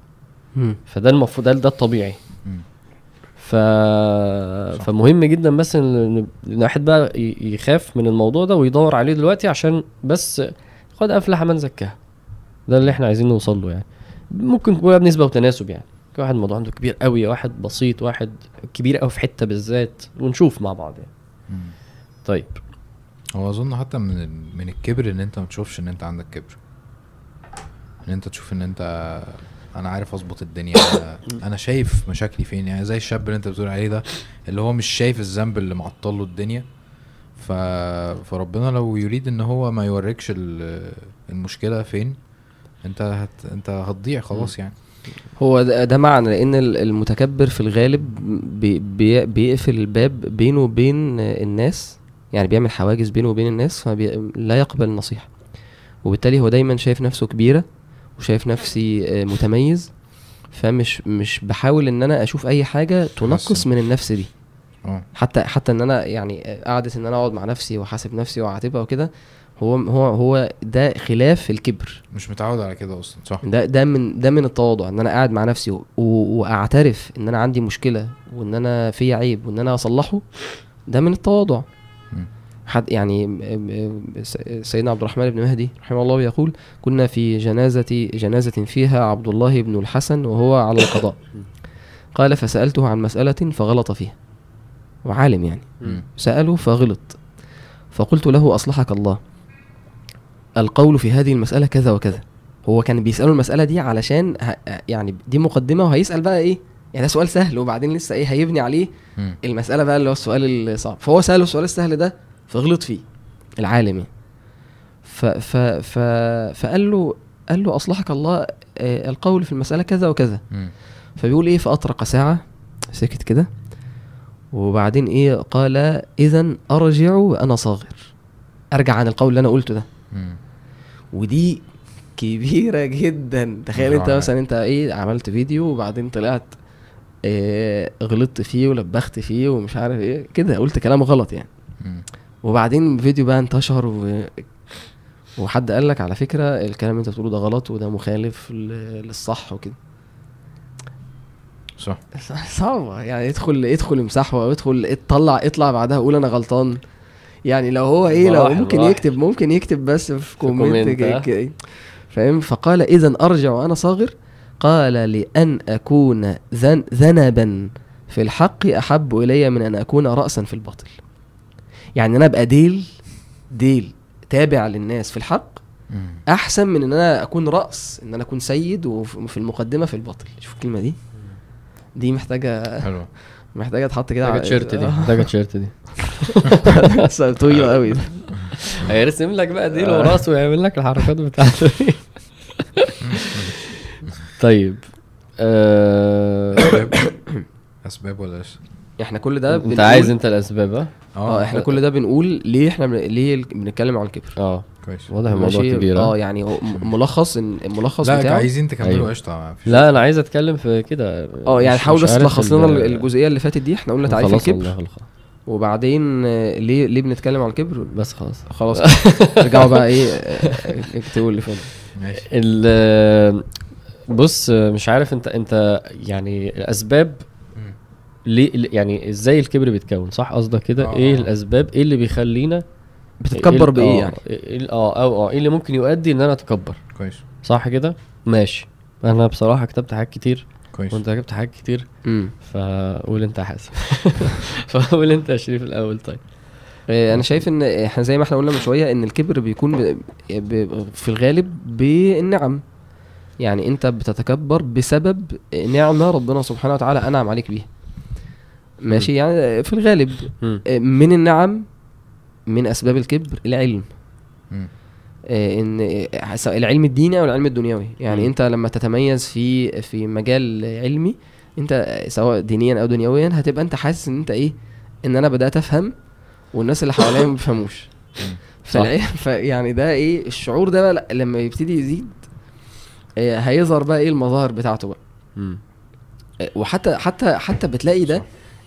فده المفروض ده, الطبيعي. ف... صح. فمهم جدا بس ان الواحد بقى يخاف من الموضوع ده ويدور عليه دلوقتي عشان بس قد أفلح من زكاها ده اللي إحنا عايزين نوصل له يعني. ممكن يكون بنسبة وتناسب يعني. واحد الموضوع عنده كبير قوي واحد بسيط واحد كبير قوي في حتة بالذات. ونشوف مع بعض يعني. مم. طيب. هو أظن حتى من من الكبر إن أنت ما تشوفش إن أنت عندك كبر. إن أنت تشوف إن أنت أنا عارف اظبط الدنيا. أنا- أنا شايف مشاكلي فين يعني زي الشاب اللي انت بتقول عليه ده اللي هو مش شايف الذنب اللي معطل له الدنيا. ف... فربنا لو يريد ان هو ما يوريكش ال- المشكلة فين انت هت... انت هتضيع خلاص يعني. هو ده, ده معنى لأن ال- المتكبر في الغالب بي بي بيقفل الباب بينه وبين الناس يعني بيعمل حواجز بينه وبين الناس فلا يقبل النصيحة. وبالتالي هو دايما شايف نفسه كبيرة وشايف نفسي آه، متميز فمش مش بحاول إن أنا أشوف أي حاجة تنقص. من النفس دي آه حتى حتى إن أنا يعني آه، قعدة إن أنا أقعد مع نفسي وأحاسب نفسي وأعاتبها وكده هو هو هو ده خلاف الكبر مش متعود على كده أصلا صح ده ده من ده من التواضع إن أنا قاعد مع نفسي وأعترف إن أنا عندي مشكلة وإن أنا في عيب وإن أنا أصلحه ده من التواضع. حد يعني سيدنا عبد الرحمن بن مهدي رحمه الله يقول كنا في جنازة جنازة فيها عبد الله بن الحسن وهو على القضاء. قال فسألته عن مسألة فغلط فيها. وعالم يعني. سأله فغلط. فقلت له أصلحك الله. القول في هذه المسألة كذا وكذا. هو كان بيسأله المسألة دي علشان. يعني دي مقدمة وهيسأل بقى إيه؟ يعني ده سؤال سهل وبعدين لسه إيه؟ هيبني عليه. المسألة بقى اللي هو السؤال الصعب. فهو سأله السؤال السهل ده فغلط فيه العالم يعني ف... ف... ف... فقال له قال له أصلحك الله آه، القول في المسألة كذا وكذا. فبيقول إيه فأطرق ساعة سكت كده وبعدين إيه قال اذا أرجع وأنا صاغر أرجع عن القول اللي أنا قلته ده. ودي كبيرة جدا تخيل أنت. مثلا أنت إيه عملت فيديو وبعدين طلعت إيه غلطت فيه ولبخت فيه ومش عارف إيه كده قلت كلام غلط يعني. وبعدين فيديو بقى انتشر و... وحد قال لك على فكرة الكلام اللي انت بتقوله ده غلط وده مخالف للصح وكده. صح. صعبة. يعني ادخل ادخل امسحه أو ادخل اطلع اطلع بعدها قول أنا غلطان. يعني لو هو إيه لو ممكن مراحل. يكتب ممكن يكتب بس في comment فاهم؟ فقال اذا أرجع وأنا صاغر. قال لأن أكون ذن ذنبا في الحق أحب إلي من أن أكون راسا في الباطل. يعني أنا أبقى ديل ديل تابع للناس في الحق. أحسن من إن أنا أكون رأس إن أنا أكون سيد وفي المقدمة في الباطل. شوف الكلمة دي. دي محتاجة حلو محتاجة تحط كده محتاجة تيشيرت دي. محتاجة تيشيرت دي. طويله قوي هيرسم لك بقى ديل ورأسه ويعمل لك الحركات بتاعته. طيب آه، أسباب ولا لسه إحنا كل ده أنت عايز أنت الأسباب ها؟ آه إحنا كل ده بنقول ليه إحنا بن... ليه بنتكلم عن الكبر. آه. كويس. واضح الموضوع؟ كبير آه؟ يعني ملخص ان الملخص لا بتاعه. عايزين تكملوا أيوة. قشطة. لا أنا عايز أتكلم في كده. آه يعني حاول بس تلخص لنا ال- الجزئية اللي فاتت دي. إحنا قلنا تعريف الكبر. وبعدين آه، ليه ليه بنتكلم عن الكبر؟ بس خلاص. خلاص. ارجعوا بقى إيه آه، اكتبوا اللي فات. ماشي. ال بص مش عارف انت أنت يعني الأسباب. ليه يعني إزاي الكبر بيتكون صح؟ قصدك كده؟ آه. إيه الأسباب؟ إيه اللي بيخلينا بتتكبر بإيه آه، يعني؟ إيه- آه أو آه إيه اللي ممكن يؤدي إن أنا أتكبر؟ كويس. صح كده؟ ماشي. أنا بصراحة كتبت حاجات كتير. كويس. وانت كتبت حاجات كتير. امم فقول أنت يا حازم. فقول أنت يا شريف الأول طيب. آه، أنا شايف إن إحنا زي ما إحنا قلنا من شوية إن الكبر بيكون ب... ب... في الغالب بالنعم. يعني أنت بتتكبر بسبب نعمة ربنا سبحانه وتعالى أنعم عليك بيها. ماشي؟ يعني في الغالب. آه، من النعم من أسباب الكبر العلم. آه، إن آه، سواء العلم الديني أو العلم الدنيوي. يعني. أنت لما تتميز في في مجال علمي أنت سواء دينيا أو دنيويا هتبقى أنت حاسس إن أنت إيه؟ إن أنا بدأت أفهم والناس اللي حواليا ما بيفهموش. فيعني ده إيه؟ الشعور ده بقى لا- لما يبتدي يزيد هيظهر بقى إيه المظاهر بتاعته بقى. وحتى حتى حتى بتلاقي ده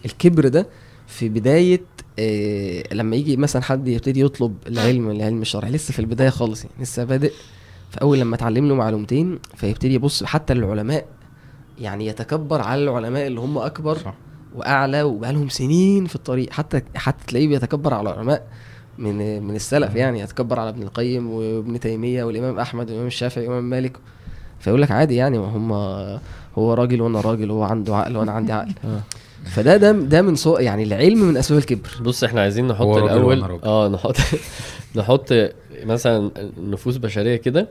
الكبر ده في بداية آه، لما يجي مثلا حد يبتدي يطلب العلم العلم الشرعي. لسه في البداية خالص يعني لسه بادئ. فاول لما اتعلم له معلومتين فيبتدي يبص حتى العلماء يعني يتكبر على العلماء اللي هم أكبر صح. وأعلى وبقالهم سنين في الطريق. حتى حتى تلاقيه بيتكبر على العلماء من من السلف يعني. يتكبر على ابن القيم وابن تيمية والإمام أحمد والإمام الشافعي والإمام مالك. فيقول لك عادي يعني هم هو راجل وأنا راجل هو عنده عقل وأنا عندي عقل. آه. فده ده ده من صو يعني العلم من أسباب الكبر بص إحنا عايزين نحط هو راجل الأول وأنا راجل. آه نحط نحط مثلا نفوس بشرية كده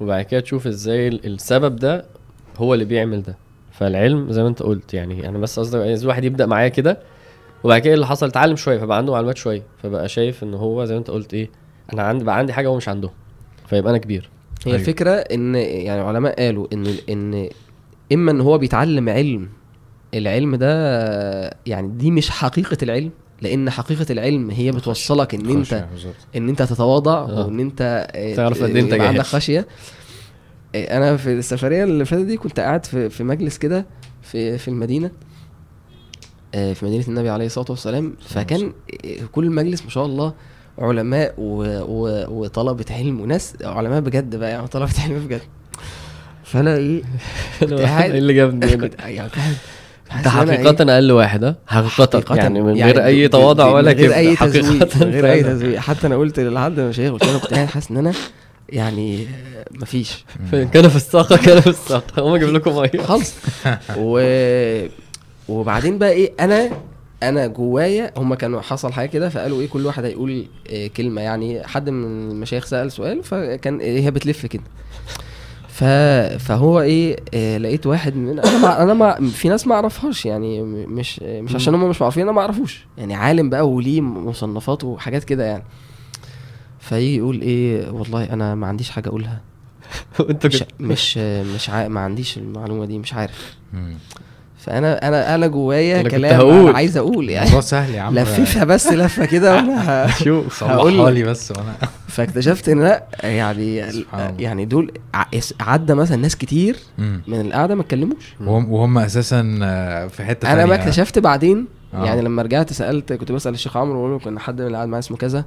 وبعد كده تشوف إزاي ال- السبب ده هو اللي بيعمل ده فالعلم زي ما أنت قلت يعني أنا بس قصدي عايز الواحد يبدأ معايا كده وبعد كده اللي حصل اتعلم شوية فبقى عنده معلومات شوية فبقى شايف إن هو زي ما أنت قلت إيه أنا عندي بقى عندي حاجة هو مش عنده فيبقى أنا كبير هي أيوة. الفكرة إن يعني علماء قالوا إن إن إما إن هو بيتعلم علم العلم ده يعني دي مش حقيقة العلم لأن حقيقة العلم هي بتوصلك إن أنت بالظبط. إن أنت تتواضع آه. وإن أنت آه، تعرف قد إيه يبقى عندك. خشية آه، أنا في السفرية اللي فاتت دي كنت قاعد في في مجلس كده في في المدينة آه، في مدينة النبي عليه الصلاة والسلام فكان آه، كل المجلس ما شاء الله علماء و... و... وطلبة علم وناس علماء بجد بقى يعني طلبة علم بجد فأنا إيه إيه اللي جابني يعني إن أنا إيه؟ حقيقة أقل واحد ها حقيقة. حقيقة. يعني من يعني غير أي ب- تواضع ولا من غير تزويق من غير أي فعلا. تزويق حتى أنا قلت لحد المشايخ قلت له كنت قاعد حاسس إن أنا يعني آه، مفيش. كان في الساقة كان في الساقة. هم أجيب لكم مية. خالص. و... وبعدين بقى إيه أنا أنا جوايا هم كانوا حصل حاجة كده فقالوا إيه كل واحد هيقول إيه كلمة. يعني حد من المشايخ سأل سؤال فكان إيه هي بتلف كده. ف... فهو إيه, إيه لقيت واحد من أنا ما أنا ما في ناس ما أعرفهاش يعني مش مش عشان هم مش معروفين أنا ما أعرفوش. يعني عالم بقى وليه مصنفات وحاجات كده يعني. فيجي يقول إيه والله أنا ما عنديش حاجة أقولها. وأنت مش مش مش عا... ما عنديش المعلومة دي مش عارف. فأنا أنا أنا جوايا كلام. أنا عايز أقول يعني الموضوع سهل يا عم لففها بس لفة كده وأنا شوف صلحها. لي بس وأنا فاكتشفت إن لأ يعني. يعني دول عدى مثلا ناس كتير. من القعدة ما اتكلموش وهم, وهم أساسا في حتة أنا ما. اكتشفت بعدين آه. يعني لما رجعت سألت كنت بسأل الشيخ عمرو بقول له كان حد من اللي قاعد معايا اسمه كذا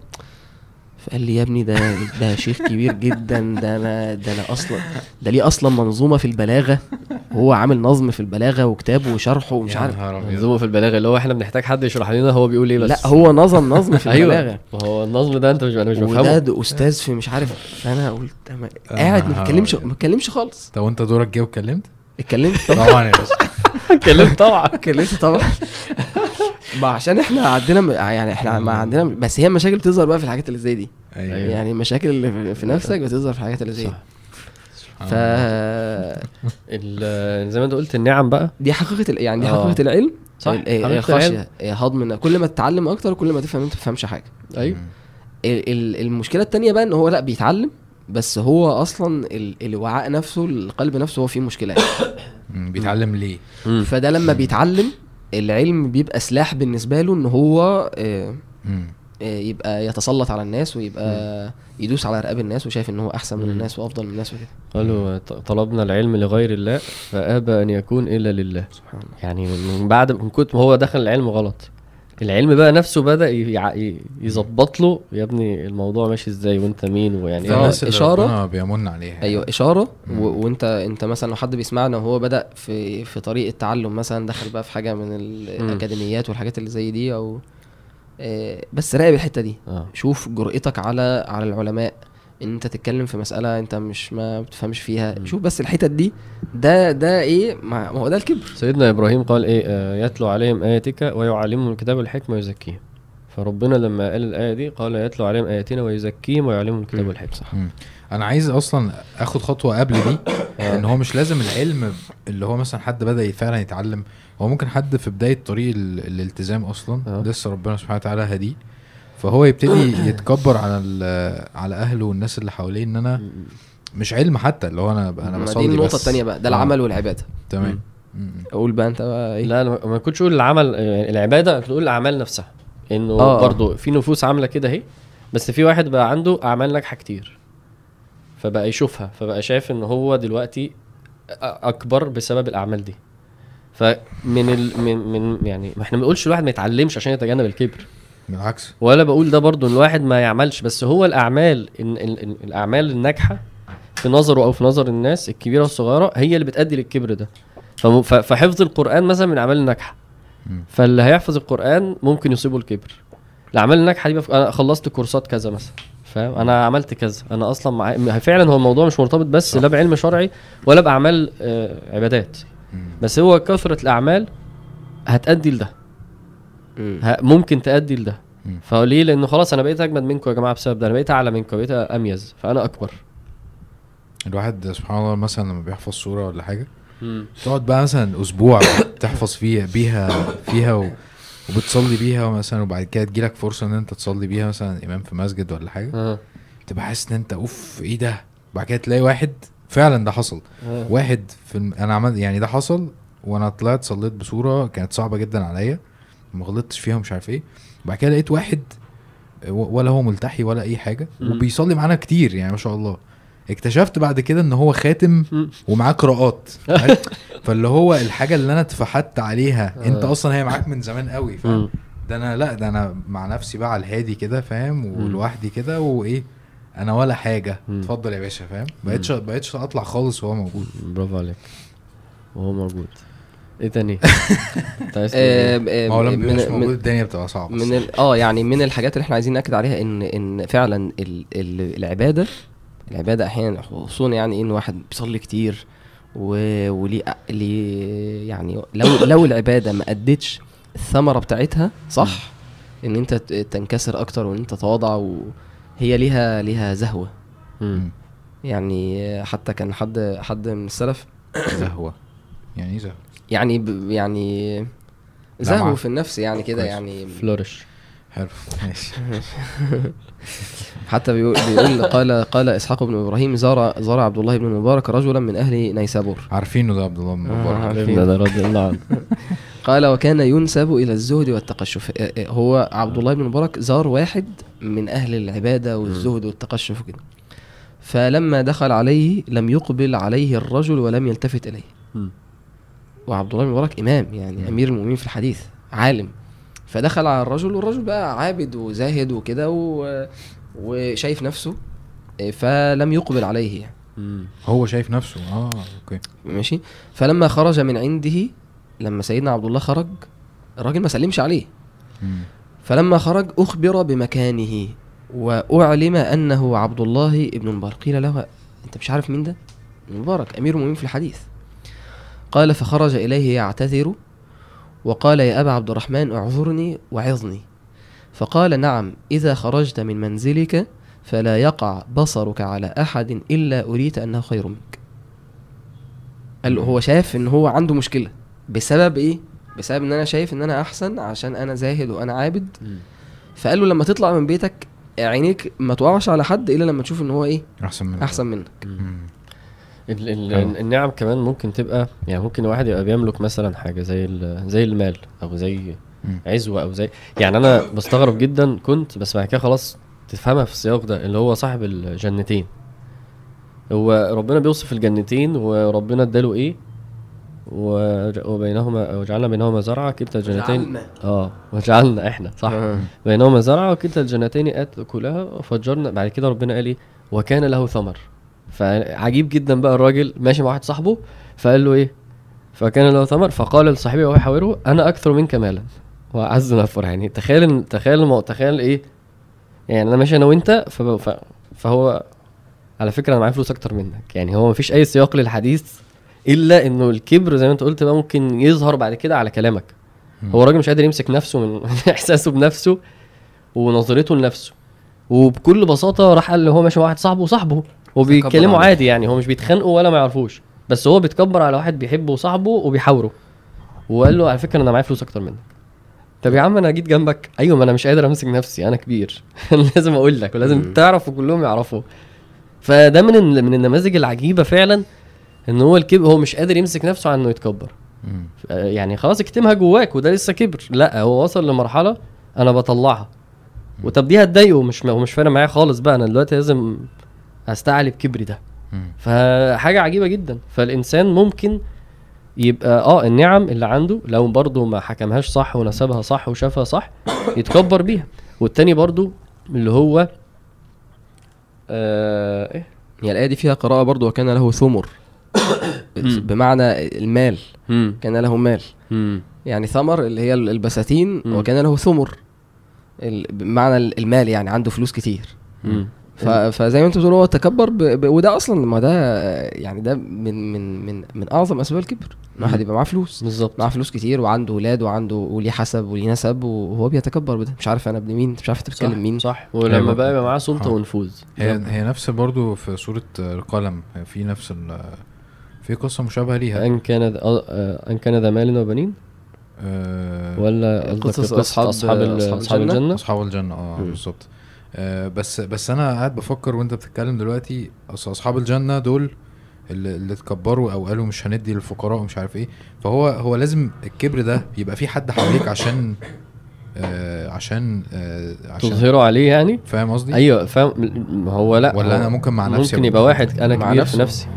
فقال لي يا ابني ده ده شيخ كبير جدا ده أنا ده أنا أصلا ده ليه أصلا منظومة في البلاغة هو عامل نظم في البلاغة وكتاب وشرحه ومش عارف. منظومه في البلاغة اللي هو إحنا بنحتاج حد يشرح لنا هو بيقول إيه بس. لا هو نظم نظم في البلاغة. أيوه ما هو النظم ده أنت مش أنا مش وده بفهمه. ده أستاذ في مش عارف. فانا قلت قاعد ما بتكلمش. ما بتكلمش خالص. طب وأنت دورك جه واتكلمت؟ اتكلمت طبعا. طبعا يا باشا. اتكلمت طبعا. اتكلمت طبعا. ما عشان إحنا عندنا يعني إحنا ما عندنا بس هي المشاكل بتظهر بقى في الحاجات اللي زي دي. أيوه. يعني المشاكل اللي في- نفسك بتظهر في الحاجات اللي زي دي. ف الله. ال- زي ما انت قلت النعم بقى دي حقيقة ال- يعني دي آه. حقيقة العلم صح، إيه، الخشية إيه، هضم كل ما تتعلم أكتر كل ما تفهم انت ما تفهمش حاجة أيوه مم. ال- ال- المشكلة التانية بقى إن هو لأ بيتعلم بس هو أصلا ال- الوعاء نفسه القلب نفسه هو فيه مشكله. بيتعلم ليه؟ فده لما بيتعلم العلم بيبقى سلاح بالنسبة له إن هو آه،. آه، يبقى يتسلط على الناس ويبقى يدوس على رقاب الناس وشايف إن هو أحسن من. الناس وأفضل من الناس وكده. قالوا طلبنا العلم لغير الله فآبى أن يكون إلا لله. سبحان الله. يعني من بعد من ما هو دخل العلم غلط. العلم بقى نفسه بدأ يظبط له يا ابني الموضوع ماشي إزاي؟ وأنت مين؟ ويعني إيه اللي إشارة. ربنا بيمن عليها. أيوه إشارة. و... وانت أنت مثلا لو حد بيسمعنا وهو بدأ في في طريق التعلم مثلا دخل بقى في حاجة من الأكاديميات والحاجات اللي زي دي أو آه، بس راقب الحتة دي. آه. شوف جرأتك على على العلماء. إن أنت تتكلم في مسألة أنت مش ما بتفهمش فيها. مم. شوف بس الحتت دي ده ده إيه؟ ما هو ده الكبر. سيدنا إبراهيم قال إيه؟ آه يتلو عليهم آياتك ويعلمهم الكتاب والحكمه ويزكيهم. فربنا لما قال الآية دي قال يتلو عليهم آياتنا ويزكيهم ويعلمهم الكتاب. والحكمه صح. مم. أنا عايز أصلا آخد خطوة قبل دي آه. إن هو مش لازم العلم اللي هو مثلا حد بدأ فعلا يتعلم هو ممكن حد في بداية طريق ال- الالتزام أصلا آه. لسه ربنا سبحانه وتعالى هديه فهو يبتدي يتكبر على على أهله والناس اللي حواليه إن أنا مش علم حتى اللي هو أنا أنا بصلي دي النقطة. الثانية بقى ده آه، العمل والعبادة. تمام. مم. أقول بقى أنت بقى إيه؟ لا أنا ما كنتش أقول العمل يعني العبادة تقول الأعمال نفسها. إنه آه. برضو في نفوس عاملة كده أهي بس في واحد بقى عنده أعمال ناجحة كتير فبقى يشوفها فبقى شايف إن هو دلوقتي أكبر بسبب الأعمال دي. فمن ال... من من يعني ما إحنا ما بنقولش الواحد ما يتعلمش عشان يتجنب الكبر. بالعكس. ولا بقول ده برضو إن الواحد ما يعملش بس هو الأعمال إن ال- ال- الأعمال الناجحة في نظره أو في نظر الناس الكبيرة والصغيرة هي اللي بتؤدي للكبر ده. فحفظ القرآن مثلا من الأعمال الناجحة. فاللي هيحفظ القرآن ممكن يصيبه الكبر. الأعمال الناجحة دي بف... أنا خلصت كورسات كذا مثلا فاهم؟ أنا عملت كذا. أنا أصلا مع... فعلا هو الموضوع مش مرتبط بس. لا بعلم شرعي ولا بأعمال آه عبادات. بس هو كثرة الأعمال هتؤدي لده. ممكن تؤدي لده. فليه لأنه خلاص أنا بقيت أجمد منكم يا جماعة بسبب ده. أنا بقيت أعلى منكم بقيت أميز فأنا أكبر. الواحد سبحان الله مثلا لما بيحفظ سوره ولا حاجة تقعد بقى مثلا أسبوع تحفظ فيها بيها فيها و... وبتصلي بيها مثلا وبعد كده تجيلك فرصة إن أنت تصلي بيها مثلا إمام في مسجد ولا حاجة. آه. تبقى حاسس إن أنت أوف إيه ده؟ بعد كده تلاقي واحد فعلا ده حصل آه. واحد في الم... أنا عملت يعني ده حصل وأنا طلعت صليت بصورة كانت صعبة جدا عليا ما غلطتش فيها ومش عارف إيه وبعد كده لقيت واحد ولا هو ملتحي ولا أي حاجة مم. وبيصلي معانا كتير يعني ما شاء الله اكتشفت بعد كده إن هو خاتم. ومعاه قراءات؟ فاللي هو الحاجة اللي أنا اتفحت عليها أنت آه. أصلا هي معاك من زمان قوي فاهم. ده أنا لأ ده أنا مع نفسي بقى على الهادي كده فاهم ولوحدي كده وإيه أنا ولا حاجة. اتفضل يا باشا فاهم؟ بقيتش بقيتش اطلع خالص وهو موجود. برافو عليك. وهو موجود. إيه تاني؟ انت عايز تقول إيه؟ آم، آم، ما هو لما بيبقاش موجود الدنيا بتبقى صعبة من ال... آه يعني من الحاجات اللي إحنا عايزين ناكد عليها ان إن فعلا ال... ال... العبادة العبادة أحيانا خصوصا يعني إن واحد بيصلي كتير و... وليه ليه يعني لو لو العبادة ما أدتش الثمرة بتاعتها صح؟ إن أنت تنكسر أكتر وإن أنت تتواضع وهي ليها ليها زهوة. مم. يعني حتى كان حد حد من السلف زهوة. يعني إيه زهوة؟ يعني ب... يعني لا، زهو مع- في النفس يعني كده. يعني فلورش حلو. ماشي. حتى بيقول, بيقول قال قال إسحاق بن إبراهيم زار زار عبد الله بن المبارك رجلا من أهل نيسابور. عارفينه ده عبد الله بن آه، مبارك. عارفين. ده رضي الله عنه. قال وكان ينسب إلى الزهد والتقشف. آه، آه، هو عبد الله بن المبارك زار واحد من أهل العبادة والزهد والتقشف وكده. فلما دخل عليه لم يقبل عليه الرجل ولم يلتفت إليه. وعبد الله بن المبارك إمام يعني أمير المؤمنين في الحديث عالم. فدخل على الرجل والرجل بقى عابد وزاهد وكده و... وشايف نفسه آه، فلم يقبل عليه يعني. هو شايف نفسه. آه أوكي. ماشي. فلما خرج من عنده لما سيدنا عبد الله خرج الراجل ما سلمش عليه. مم. فلما خرج أخبر بمكانه وأعلم أنه عبد الله ابن المبارك قيل له. أنت مش عارف مين ده؟ ابن المبارك أمير المؤمنين في الحديث. قال فخرج إليه يعتذر وقال يا أبا عبد الرحمن اعذرني وعظني. فقال نعم إذا خرجت من منزلك فلا يقع بصرك على أحد إلا أريت أنه خير منك قال له هو شاف إن هو عنده مشكلة بسبب إيه بسبب إن أنا شايف إن أنا أحسن عشان أنا زاهد وأنا عابد. فقال له لما تطلع من بيتك عينيك ما تقعش على حد إلا لما تشوف إن هو إيه أحسن من أحسن منك. ال ال. النعم كمان ممكن تبقى يعني ممكن واحد يبقى بيملك مثلا حاجة زي ال- زي المال أو زي. عزوة أو زي يعني أنا بستغرب جدا كنت بس بعد كده خلاص تفهمها في السياق ده اللي هو صاحب الجنتين. هو ربنا بيوصف الجنتين وربنا اداله إيه؟ وبينهما وجعلنا بينهما زرعا كلتا الجنتين. آه وجعلنا إحنا صح. آه. بينهما زرعا وكلتا الجنتين أكلها وفجرنا. بعد كده ربنا قال إيه؟ وكان له ثمر. فعجيب جدا بقى الراجل ماشي مع واحد صاحبه فقال له إيه؟ فكان له ثمر فقال لصاحبه وهو يحاوره أنا أكثر منك مالا. واعز نفر يعني. تخيل تخيل. تخيل إيه؟ يعني أنا ماشي أنا وأنت فب... فهو على فكرة أنا معايا فلوس أكتر منك. يعني هو مفيش أي سياق للحديث إلا إنه الكبر زي ما أنت قلت بقى ممكن يظهر بعد كده على كلامك. هو الراجل مش قادر يمسك نفسه من إحساسه بنفسه ونظرته لنفسه. وبكل بساطة راح قال هو ماشي مع واحد صاحبه وصاحبه. وبيتكلموا. عادي يعني هو مش بيتخانقوا ولا ما يعرفوش. بس هو بيتكبر على واحد بيحبه وصاحبه وبيحاوره. وقال له على فكرة أنا معايا فلوس أكتر منك. طب يا عم أنا جيت جنبك. أيوه ما أنا مش قادر أمسك نفسي أنا كبير. لازم أقول لك ولازم مم. تعرف وكلهم يعرفوا. فده من من النماذج العجيبة فعلا إن هو الكبر هو مش قادر يمسك نفسه عن إنه يتكبر. يعني خلاص اكتمها جواك وده لسه كبر. لا هو وصل لمرحلة أنا بطلعها. وطب دي هتضايقه مش هو مش فارق معايا خالص بقى أنا دلوقتي لازم استعلي بكبري ده. فحاجة عجيبة جدا. فالإنسان ممكن يبقى آه النعم اللي عنده لو برضه ما حكمهاش صح ونسبها صح وشافها صح يتكبر بيها والتاني برضه اللي هو آه إيه هي الآية دي فيها قراءة برضو وكان له ثمر بمعنى المال. كان له مال. يعني ثمر اللي هي البساتين. وكان له ثمر بمعنى المال يعني عنده فلوس كتير. فزي ما انت بتقول هو تكبر ب... ب... وده أصلا ما ده يعني ده من من من من اعظم اسباب الكبر إن واحد. يبقى معاه فلوس. بالظبط. معاه فلوس كتير وعنده ولاد وعنده وليه حسب وليه نسب وهو بيتكبر بده. مش عارف أنا ابن مين مش عارف انت بتتكلم مين. صح. ولما. بقى يبقى معاه سلطة آه. ونفوذ. هي هي نفس برضو في سورة القلم. في نفس ال في قصة مشابهة ليها. أن كان ذا- آه، أن كان ذا مال وبنين؟ آه، ولا قصص أصحاب أصحاب الجنة؟ الجنة؟ أصحاب الجنة آه. بالظبط. بس بس أنا قاعد بفكر وانت بتتكلم دلوقتي اصل اصحاب الجنة دول اللي, اللي اتكبروا أو قالوا مش هندي للفقراء ومش عارف إيه فهو هو لازم الكبر ده يبقى في حد حواليك عشان آه عشان آه عشان تظهروا عليه يعني فاهم قصدي؟ أيوه فاهم ما هو لا ولا هو أنا ممكن مع نفسي ممكن يبقى واحد أنا كبير في نفسه. نفسي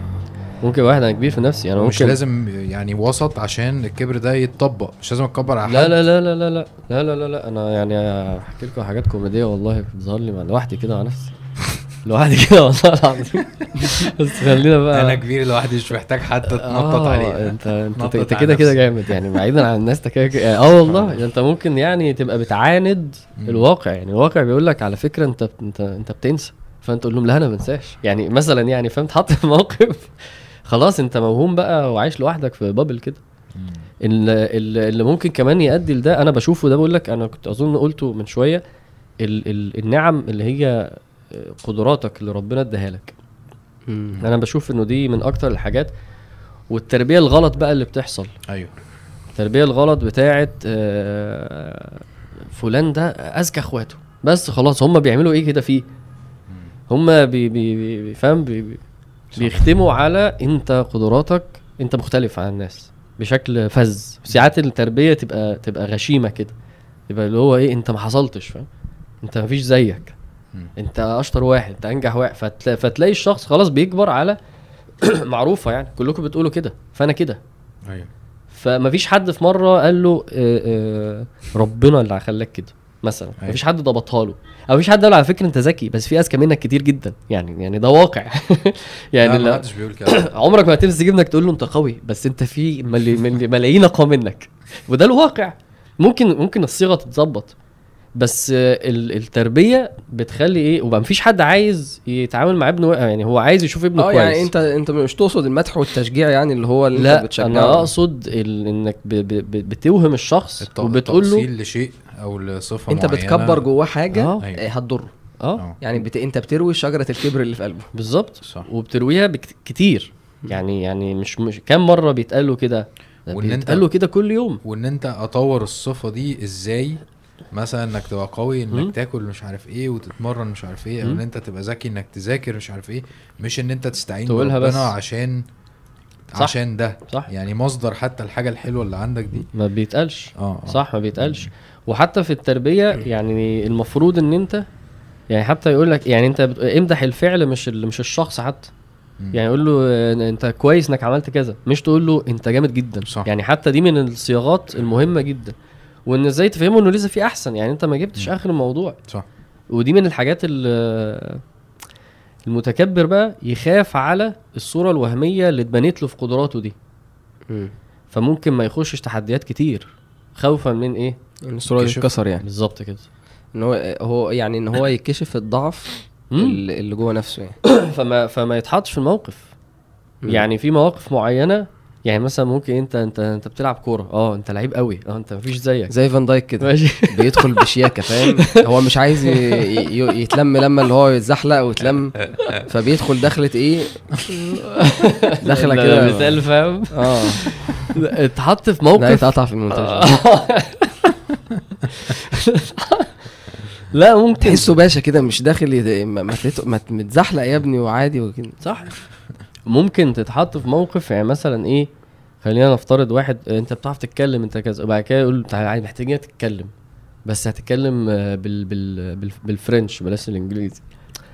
ممكن واحد أنا كبير في نفسي أنا مش ممكن لازم يعني وسط عشان الكبر ده يتطبق مش لازم اتكبر على لا حد. لا لا لا لا لا لا لا لا لا أنا يعني أحكي لكم حاجات كوميدية والله بتظهر لي لوحدي كده مع نفسي. لوحدي كده والله العظيم. بس خلينا بقى أنا كبير لوحدي مش محتاج حد تتنطط آه، عليه. أنت أنت أنت على كده كده. جامد يعني بعيدا عن الناس أنت آه والله. يعني أنت ممكن يعني تبقى بتعاند. الواقع يعني الواقع بيقول لك على فكرة أنت أنت أنت بتنسى. فأنت تقول لهم لا أنا ما بنساش. يعني مثلا يعني فهمت حط في موقف خلاص انت موهوم بقى وعايش لوحدك في بابل كده. مم. ال- ال- اللي ممكن كمان يؤدي لده أنا بشوفه ده بقول لك أنا كنت أظن قلته من شوية ال ال النعم اللي هي قدراتك اللي ربنا اداها لك. أنا بشوف إنه دي من أكتر الحاجات. والتربية الغلط بقى اللي بتحصل. أيوه. التربية الغلط بتاعت آه، فلان ده أذكى أخواته. بس خلاص هم بيعملوا إيه كده فيه؟ هم بي بي بي فاهم؟ بي بي بيختموا على انت قدراتك انت مختلف عن الناس بشكل فذ. ساعات التربية تبقى تبقى غشيمة كده. يبقى اللي هو إيه انت ما حصلتش فاهم؟ انت ما فيش زيك. انت أشطر واحد انت أنجح واحد. فتلا فتلاقي الشخص خلاص بيكبر على معروفة يعني. كلكم بتقولوا كده. فأنا كده. أيوه. فمفيش حد في مرة قال له ربنا اللي خلاك كده مثلا. أيوة. مفيش حد ضبطها له. أو مفيش حد قال على فكرة أنت ذكي بس في اذكى منك كتير جدا. يعني يعني ده واقع. يعني لا محدش بيقول كده. عمرك ما هتمسك ابنك تقول له أنت قوي بس أنت في ملي- ملي- ملايين أقوى منك. وده الواقع. ممكن ممكن الصيغة تتظبط. بس آه، ال- التربية بتخلي إيه وبقى مفيش حد عايز يتعامل مع ابنه يعني هو عايز يشوف ابنه آه كويس. يعني انت أنت مش تقصد المدح والتشجيع يعني اللي هو اللي أنت لا بتشجعه؟ أنا أقصد ال... إنك ب... ب... ب- بتوهم الشخص الت- وبتقول له لشيء أو لصفة أنت معينة. بتكبر جواه حاجة آه. أيوة. آه، هتضره. آه. آه. يعني بت... أنت بتروي شجرة الكبر اللي في قلبه. بالظبط. وبترويها بكت... كتير. يعني يعني مش مش كام مرة بيتقال له كده أنت- بيتقال له كده كل يوم. وإن أنت أطور الصفة دي إزاي مثلا انك تبقى قوي. انك تاكل مش عارف إيه وتتمرن مش عارف إيه أو. ان انت تبقى ذكي انك تذاكر مش عارف إيه مش ان انت تستعين تقولها بس. عشان صح. عشان ده صح يعني مصدر حتى الحاجة الحلوة اللي عندك دي ما بيتقالش آه آه. صح ما بيتقالش وحتى في التربية يعني المفروض ان انت يعني حتى يقول لك يعني انت. امدح الفعل مش. مش الشخص حتى. يعني يقول له آه، انت كويس انك عملت كذا مش تقول له انت جامد جدا صح. يعني حتى دي من الصياغات المهمة جدا وإن إزاي تفهمه إنه لسه في أحسن؟ يعني أنت ما جبتش. آخر الموضوع. صح. ودي من الحاجات ال- المتكبر بقى يخاف على الصورة الوهمية اللي اتبنت له في قدراته دي. فممكن ما يخشش تحديات كتير. خوفا من إيه؟ الصورة دي. كشف. تتكسر يعني. بالظبط كده. إن هو هو يعني إن هو يكشف الضعف. اللي اللي جوه نفسه يعني. فما فما يتحطش في الموقف. مم. يعني في مواقف معينة يعني مثلا ممكن أنت أنت أنت بتلعب كورة. آه أنت لعيب قوي. آه أنت مفيش زيك. زي فان دايك كده. ماشي. بيدخل بشياكة فاهم؟ هو مش عايز ي- ي- يتلم لما اللي هو يتزحلق ويتلم. فبيدخل دخلة إيه؟ دخلة ده كده. مثال فاهم؟ آه. اتحط في لا موقف يتقطع في المونتاج. لا ممكن. تحسه باشا كده مش داخل ما متزحلق يا ابني وعادي وكده. صح. ممكن تتحط في موقف يعني مثلا إيه خلينا نفترض واحد أنت بتعرف تتكلم أنت كذا وبعد كده يقول تعالى محتاجين تتكلم بس هتتكلم آه، بال بال بال بالفرنش بلاش الإنجليزي.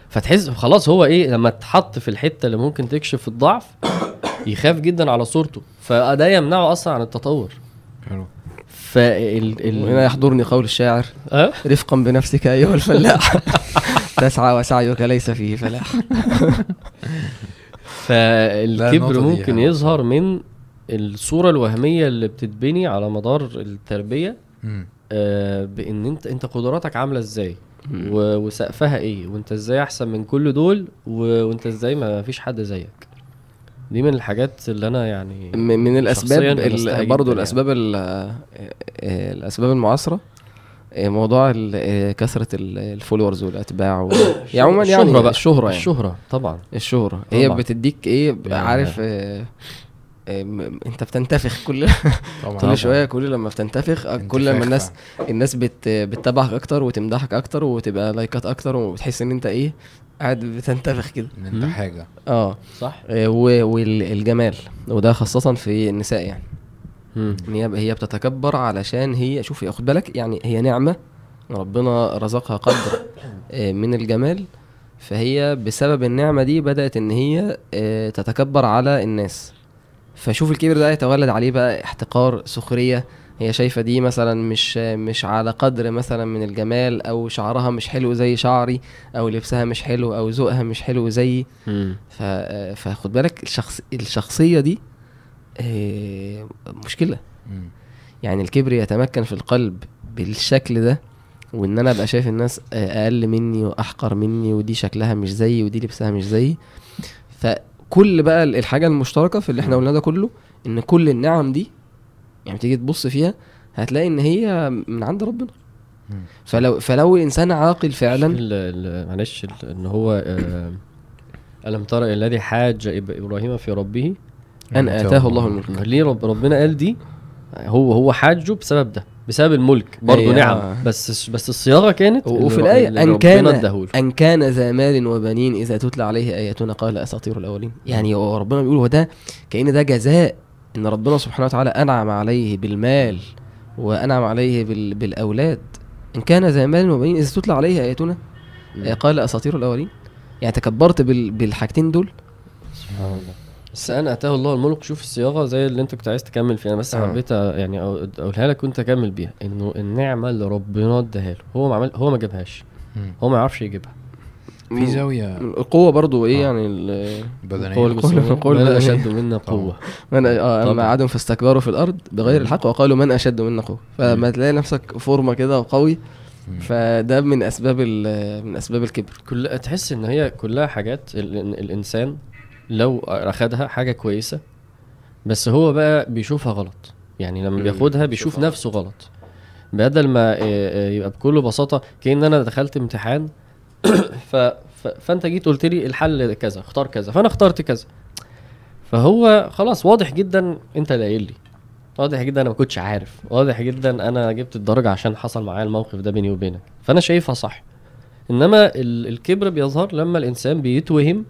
فتحس خلاص هو إيه لما اتحط في الحتة اللي ممكن تكشف الضعف يخاف جدا على صورته. فده يمنعه أصلا عن التطور. حلو. فال وهنا ال... يحضرني قول الشاعر. أه؟ رفقا بنفسك أيها الفلاح. تسعى وسعيك ليس فيه فلاح. فالكبر ممكن حلوة. يظهر من الصورة الوهمية اللي بتتبني على مدار التربية مم. آه، بإن انت أنت قدراتك عاملة إزاي؟ وسقفها إيه؟ وأنت إزاي أحسن من كل دول؟ و- وأنت إزاي ما فيش حد زيك؟ دي من الحاجات اللي أنا يعني من الأسباب جداً الأسباب ال- آه، الأسباب المعاصرة؟ موضوع ال- آه، كثرة ال- الفولورز والأتباع و... يعني عموما يعني الشهرة بقى. الشهرة يعني. الشهرة طبعا. الشهرة. هي طبعاً. بتديك إيه يعني- عارف آه، م- أنت بتنتفخ كل طبعا كل شوية كل لما بتنتفخ آه، كل لما الناس الناس بت بتتابعك أكتر وتمدحك أكتر وتبقى لايكات أكتر وبتحس إن أنت إيه قاعد بتنتفخ كده. إن أنت. حاجة. آه. صح. والجمال. وده خاصة في النساء يعني. هي هي بتتكبر علشان هي شوفي خد بالك يعني هي نعمة ربنا رزقها قدر آه، من الجمال. فهي بسبب النعمة دي بدأت إن هي آه، تتكبر على الناس. فشوف الكبر ده يتولد عليه بقى احتقار سخرية. هي شايفة دي مثلا مش مش على قدر مثلا من الجمال أو شعرها مش حلو زي شعري أو لبسها مش حلو أو ذوقها مش حلو زيي. ف... فخد بالك الشخص الشخصية دي آه، مشكلة. مم. يعني الكبر يتمكن في القلب بالشكل ده وإن أنا أبقى شايف الناس آه، أقل مني وأحقر مني ودي شكلها مش زيي ودي لبسها مش زيي. فكل بقى الحاجة المشتركة في اللي إحنا قلناه ده كله إن كل النعم دي يعني تيجي تبص فيها هتلاقي إن هي من عند ربنا. فلو فلو الإنسان عاقل فعلا. معلش إن هو آه، ألم ترى الذي حاج إبراهيم في ربه؟ أن آتاه الله الملك. ليه رب ربنا قال دي؟ هو هو حاجة بسبب ده بسبب الملك برضه أيوة. نعم. بس بس الصياغة كانت وفي أن ربنا كان. أن كان ذا مال وبنين إذا تتلى عليه آياتنا قال أساطير الأولين. يعني هو ربنا بيقول هو ده كأن ده جزاء إن ربنا سبحانه وتعالى أنعم عليه بالمال وأنعم عليه بال... بالأولاد. إن كان ذا مال وبنين إذا تتلى عليه آياتنا آه، قال أساطير الأولين. يعني تكبرت بال... بالحاجتين دول. سبحان الله. بس أنا اتاه الله الملك شوف الصياغة زي اللي أنت كنت عايز تكمل فيها. أنا بس آه. حبيت يعني أقولها لك وأنت كمل بيها. إنه النعمة اللي ربنا اداها له هو ما عمل هو ما جابهاش. هو ما يعرفش يجيبها. في زاوية القوة برضو إيه آه. يعني ال... بدنيه قول- قول- قول من. أشد منا قوة. من آه اما. عادوا فاستكبروا في الأرض بغير الحق وقالوا من أشد منا قوة. فلما تلاقي نفسك فورمة كده وقوي. فده من أسباب ال- من أسباب الكبر. كل تحس إن هي كلها حاجات الإنسان لو أخدها حاجة كويسة بس هو بقى بيشوفها غلط. يعني لما. بياخدها بيشوف نفسه غلط. بدل ما آه، آه، يبقى بكل بساطة كأن أنا دخلت امتحان ف... ف... فأنت جيت قلت لي الحل كذا اختار كذا فأنا اخترت كذا. فهو خلاص واضح جدا أنت اللي قايل لي. واضح جدا أنا ما كنتش عارف. واضح جدا أنا جبت الدرجة عشان حصل معايا الموقف ده بيني وبينك. فأنا شايفها صح. إنما ال- الكبر بيظهر لما الإنسان بيتوهم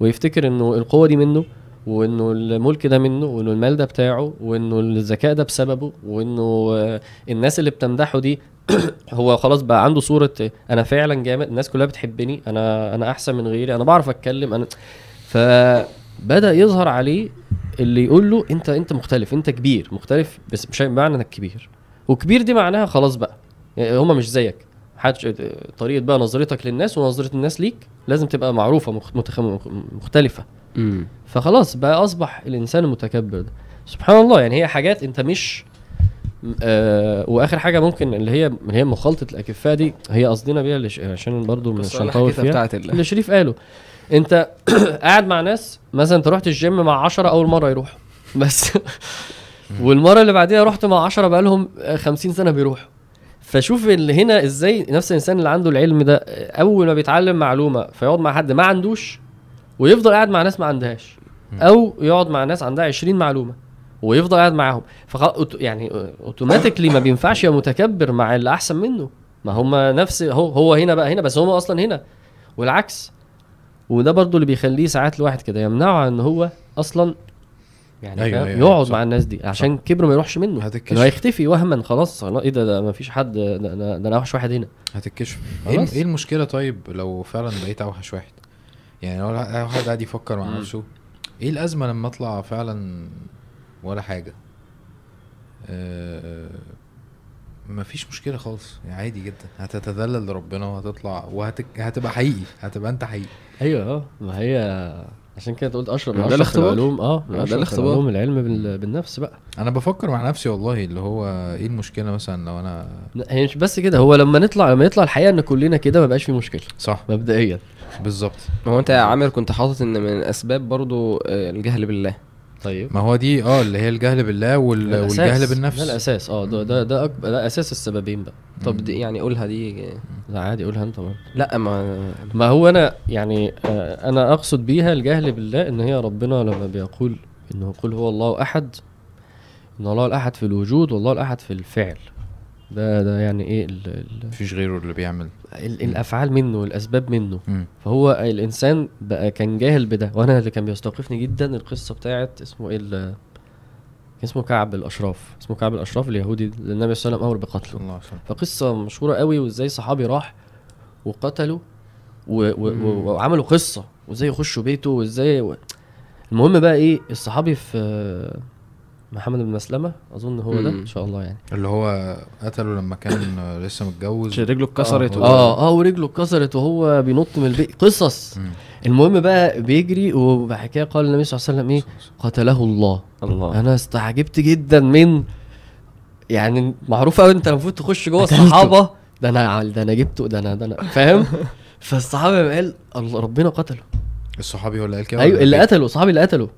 ويفتكر إنه القوة دي منه وإنه الملك ده منه وإنه المال ده بتاعه وإنه الذكاء ده بسببه وإنه الناس اللي بتمدحه دي هو خلاص بقى عنده صورة أنا فعلا جامد الناس كلها بتحبني أنا أنا أحسن من غيري أنا بعرف أتكلم أنا فبدا يظهر عليه اللي يقول له أنت أنت مختلف أنت كبير مختلف بس مش معنى إنك كبير. وكبير دي معناها خلاص بقى يعني هما مش زيك. حدش طريقة بقى نظرتك للناس ونظرة الناس ليك لازم تبقى معروفة مخ-. مختلفة. فخلاص بقى أصبح الإنسان المتكبر ده. سبحان الله يعني هي حاجات أنت مش آه وآخر حاجة ممكن اللي هي اللي هي مخالطة الأكفاء دي هي قصدنا بيها اللي ش- عشان برضو مش هنطول فيها. بتاعت ال- اللي شريف قاله أنت قاعد مع ناس مثلا أنت رحت الجيم مع عشرة أول مرة يروحوا. بس والمرة اللي بعديها رحت مع عشرة بقالهم 50 سنة بيروحوا. فشوف اللي هنا إزاي نفس الإنسان اللي عنده العلم ده أول ما بيتعلم معلومة فيقعد مع حد ما عندوش ويفضل قاعد مع ناس ما عندهاش أو يقعد مع ناس عندها 20 معلومة ويفضل قاعد معاهم. فخ... يعني اوتوماتيكلي ما بينفعش يبقى متكبر مع اللي أحسن منه. ما هم نفس هو هو هنا بقى هنا بس هم أصلا هنا. والعكس. وده برضو اللي بيخليه ساعات الواحد كده يمنعه إن هو أصلا يعني أيوة، أيوة أيوة، أيوة يقعد صح. مع الناس دي عشان كبره ما يروحش منه. هتتكشف. هيختفي وهما خلاص إيه ده ده ما فيش حد ده ده أنا أوحش واحد هنا. هتتكشف. إيه. إيه المشكلة طيب لو فعلا بقيت أوحش واحد؟ يعني لو واحد قاعد يفكر مع. نفسه إيه الأزمة لما أطلع فعلا ولا حاجة؟ آه مفيش مشكلة خالص يعني عادي جدا. هتتذلل لربنا وهتطلع وهتبقى حقيقي هتبقى أنت حقيقي. أيوه أه. ما هي عشان كده قلت اشرب ده الاختبار. العلوم. آه ده الاختبار. العلوم العلم بال... بالنفس بقى. أنا بفكر مع نفسي والله اللي هو إيه المشكلة مثلا لو أنا لا، هي مش بس كده هو لما نطلع لما يطلع الحقيقة إن كلنا كده ما بقاش في مشكلة. صح. مبدئيا. بالظبط. ما هو أنت يا عامر كنت حاطط إن من أسباب برضو آه، الجهل بالله. طيب. ما هو دي آه اللي هي الجهل بالله وال... والجهل بالنفس. ده الأساس. آه ده ده ده, أكبر ده أساس السببين بقى. طب دي يعني قولها دي. لا عادي قولها أنت برضه. لا ما ما هو أنا يعني آه، أنا أقصد بيها الجهل بالله إن هي ربنا لما بيقول إنه قل هو الله أحد إن الله الأحد في الوجود والله الأحد في الفعل. ده ده يعني إيه ال ال مفيش غيره اللي بيعمل. ال الأفعال منه الأسباب منه. مم. فهو الإنسان بقى كان جاهل بده. وأنا اللي كان بيستوقفني جدا القصة بتاعت اسمه إيه اسمه كعب الأشراف. اسمه كعب الأشراف اليهودي اللي النبي صلى الله عليه وسلم أمر بقتله. الله فقصة مشهورة قوي وإزاي صحابي راح وقتلوا و و و وعملوا قصة. وإزاي يخشوا بيته وإزاي و... المهم بقى إيه الصحابي في محمد بن مسلمة أظن هو ده. إن شاء الله يعني. اللي هو قتله لما كان لسه متجوز. رجله اتكسرت آه، آه آه ورجله اتكسرت وهو بينط من البيت. قصص. مم. المهم بقى بيجري وبعد كده قال النبي صلى الله عليه وسلم إيه؟ قتله الله. الله. أنا استعجبت جدا من يعني معروف قوي أنت المفروض تخش جوه. الصحابة. ده أنا ده أنا جبته ده أنا ده أنا فاهم؟ فالصحابة قال الله ربنا قتله. الصحابي هو اللي قال كده أيوه اللي إيه؟ قتله صحابي اللي قتله.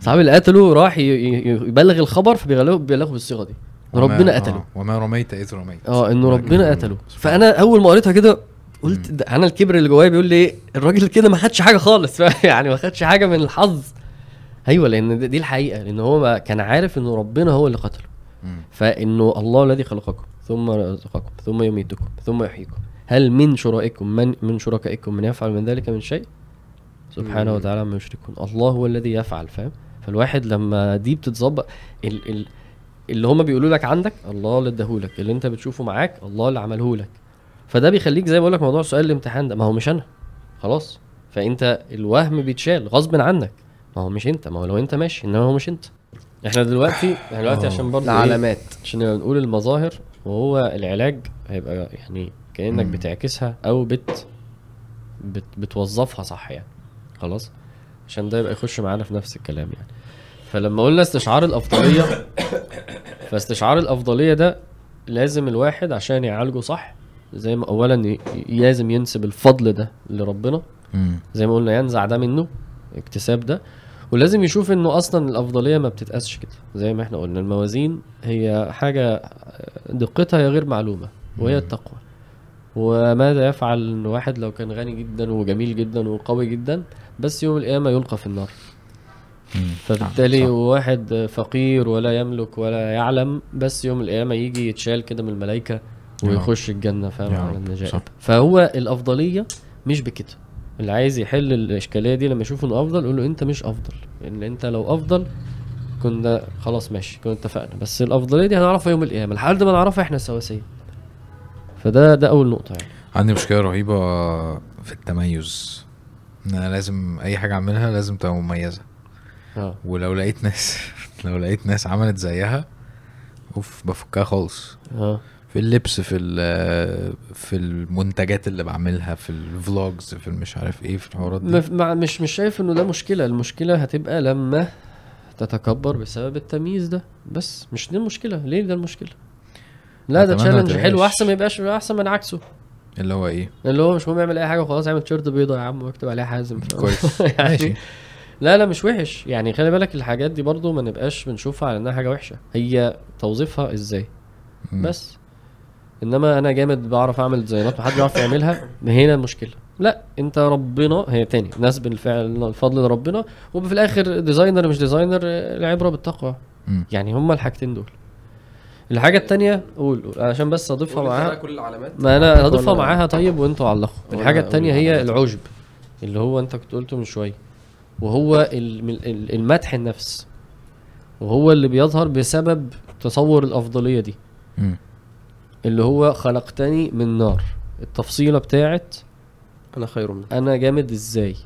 صحابي اللي قتله راح يبلغ الخبر فبيبلغوا بيبلغوا بالصيغة دي. ربنا آه، قتله. وما رميت إذ رميت. آه انه ربنا. قتله. فأنا أول ما قريتها كده قلت ده أنا الكبر اللي جوايا بيقول لي إيه الراجل كده ما خدش حاجة خالص يعني ما خدش حاجة من الحظ. أيوه لأن دي- الحقيقة لأن هو ما كان عارف إنه ربنا هو اللي قتله. فإنه الله الذي خلقكم ثم رزقكم ثم يميتكم ثم يحييكم. هل من شرائكم من من شركائكم من يفعل من ذلك من شيء؟ سبحانه. وتعالى ما يشركون. الله هو الذي يفعل فاهم؟ فالواحد لما دي بتتظبط ال ال اللي هم بيقولوا لك عندك الله اللي اداهولك اللي انت بتشوفه معاك الله اللي عمله لك. فده بيخليك زي ما بقول لك موضوع سؤال الامتحان ده. ما هو مش أنا. خلاص. فأنت الوهم بيتشال غصب عنك. ما هو مش أنت. ما هو لو أنت ماشي إنما هو مش أنت. إحنا دلوقتي إحنا دلوقتي آه. عشان برضه إيه؟ العلامات. عشان نبقى نقول المظاهر وهو العلاج هيبقى يعني كأنك. بتعكسها أو بت, بت بتوظفها صح يعني. خلاص؟ عشان ده يبقى يخش معانا في نفس الكلام يعني. فلما قلنا استشعار الأفضلية فاستشعار الأفضلية ده لازم الواحد عشان يعالجه صح زي ما اولا لازم ينسب الفضل ده لربنا. زي ما قلنا ينزع ده منه اكتساب ده. ولازم يشوف إنه أصلا الأفضلية ما بتتقاسش كده. زي ما إحنا قلنا الموازين هي حاجة دقتها هي غير معلومة وهي. التقوى. وماذا يفعل إن واحد لو كان غني جدا وجميل جدا وقوي جدا بس يوم القيامة يلقى في النار. فبالتالي صح. واحد فقير ولا يملك ولا يعلم بس يوم القيامة يجي يتشال كده من الملائكة ويخش الجنة فاهم؟ يا على صح. فهو الأفضلية مش بكده. اللي عايز يحل الإشكالية دي لما يشوف إنه أفضل يقول له أنت مش أفضل. لأن أنت لو أفضل كنا خلاص ماشي كنا اتفقنا. بس الأفضلية دي هنعرفها يوم القيامة. لحد ما نعرفها إحنا سواسيه فده ده أول نقطة يعني. عندي مشكلة رهيبة في التميز. أنا لازم أي حاجة أعملها لازم تبقى مميزة. آه. ولو لقيت ناس لو لقيت ناس عملت زيها أوف بفكها خالص. آه. في اللبس في في المنتجات اللي بعملها في ال vlogs في المش عارف إيه في الحوارات دي. مع- مش مش شايف إنه ده مشكلة. المشكلة هتبقى لما تتكبر بسبب التمييز ده. بس مش دي المشكلة. ليه ده المشكلة؟ لا ده challenge. حلو. أحسن ما يبقاش أحسن من عكسه. اللي هو إيه؟ اللي هو مش مهم يعمل أي حاجة وخلاص يعمل تيشيرت بيضة يا عم واكتب عليها حازم؟ كويس. يعني ماشي. لا لا مش وحش. يعني خلي بالك الحاجات دي برضو ما نبقاش بنشوفها على إنها حاجة وحشة. هي توظيفها إزاي؟ مم. بس. إنما أنا جامد بعرف أعمل ديزاينات محدش بيعرف يعملها هنا المشكلة. لا أنت ربنا هي تاني. نسب الفعل الفضل لربنا. وفي الآخر designer مش designer العبرة بالتقوى. مم. يعني هما الحاجتين دول. الحاجة التانية قول قول. عشان بس أضيفها معاها. كل العلامات. ما أنا هضيفها معاها طيب وأنتوا علقوا. الحاجة التانية ولا هي. العجب اللي هو أنت كنت قلته من شوية. وهو ال- ال- المدح النفس. وهو اللي بيظهر بسبب تصور الأفضلية دي. اللي هو خلقتني من نار. التفصيلة بتاعت أنا خير منك. أنا جامد إزاي.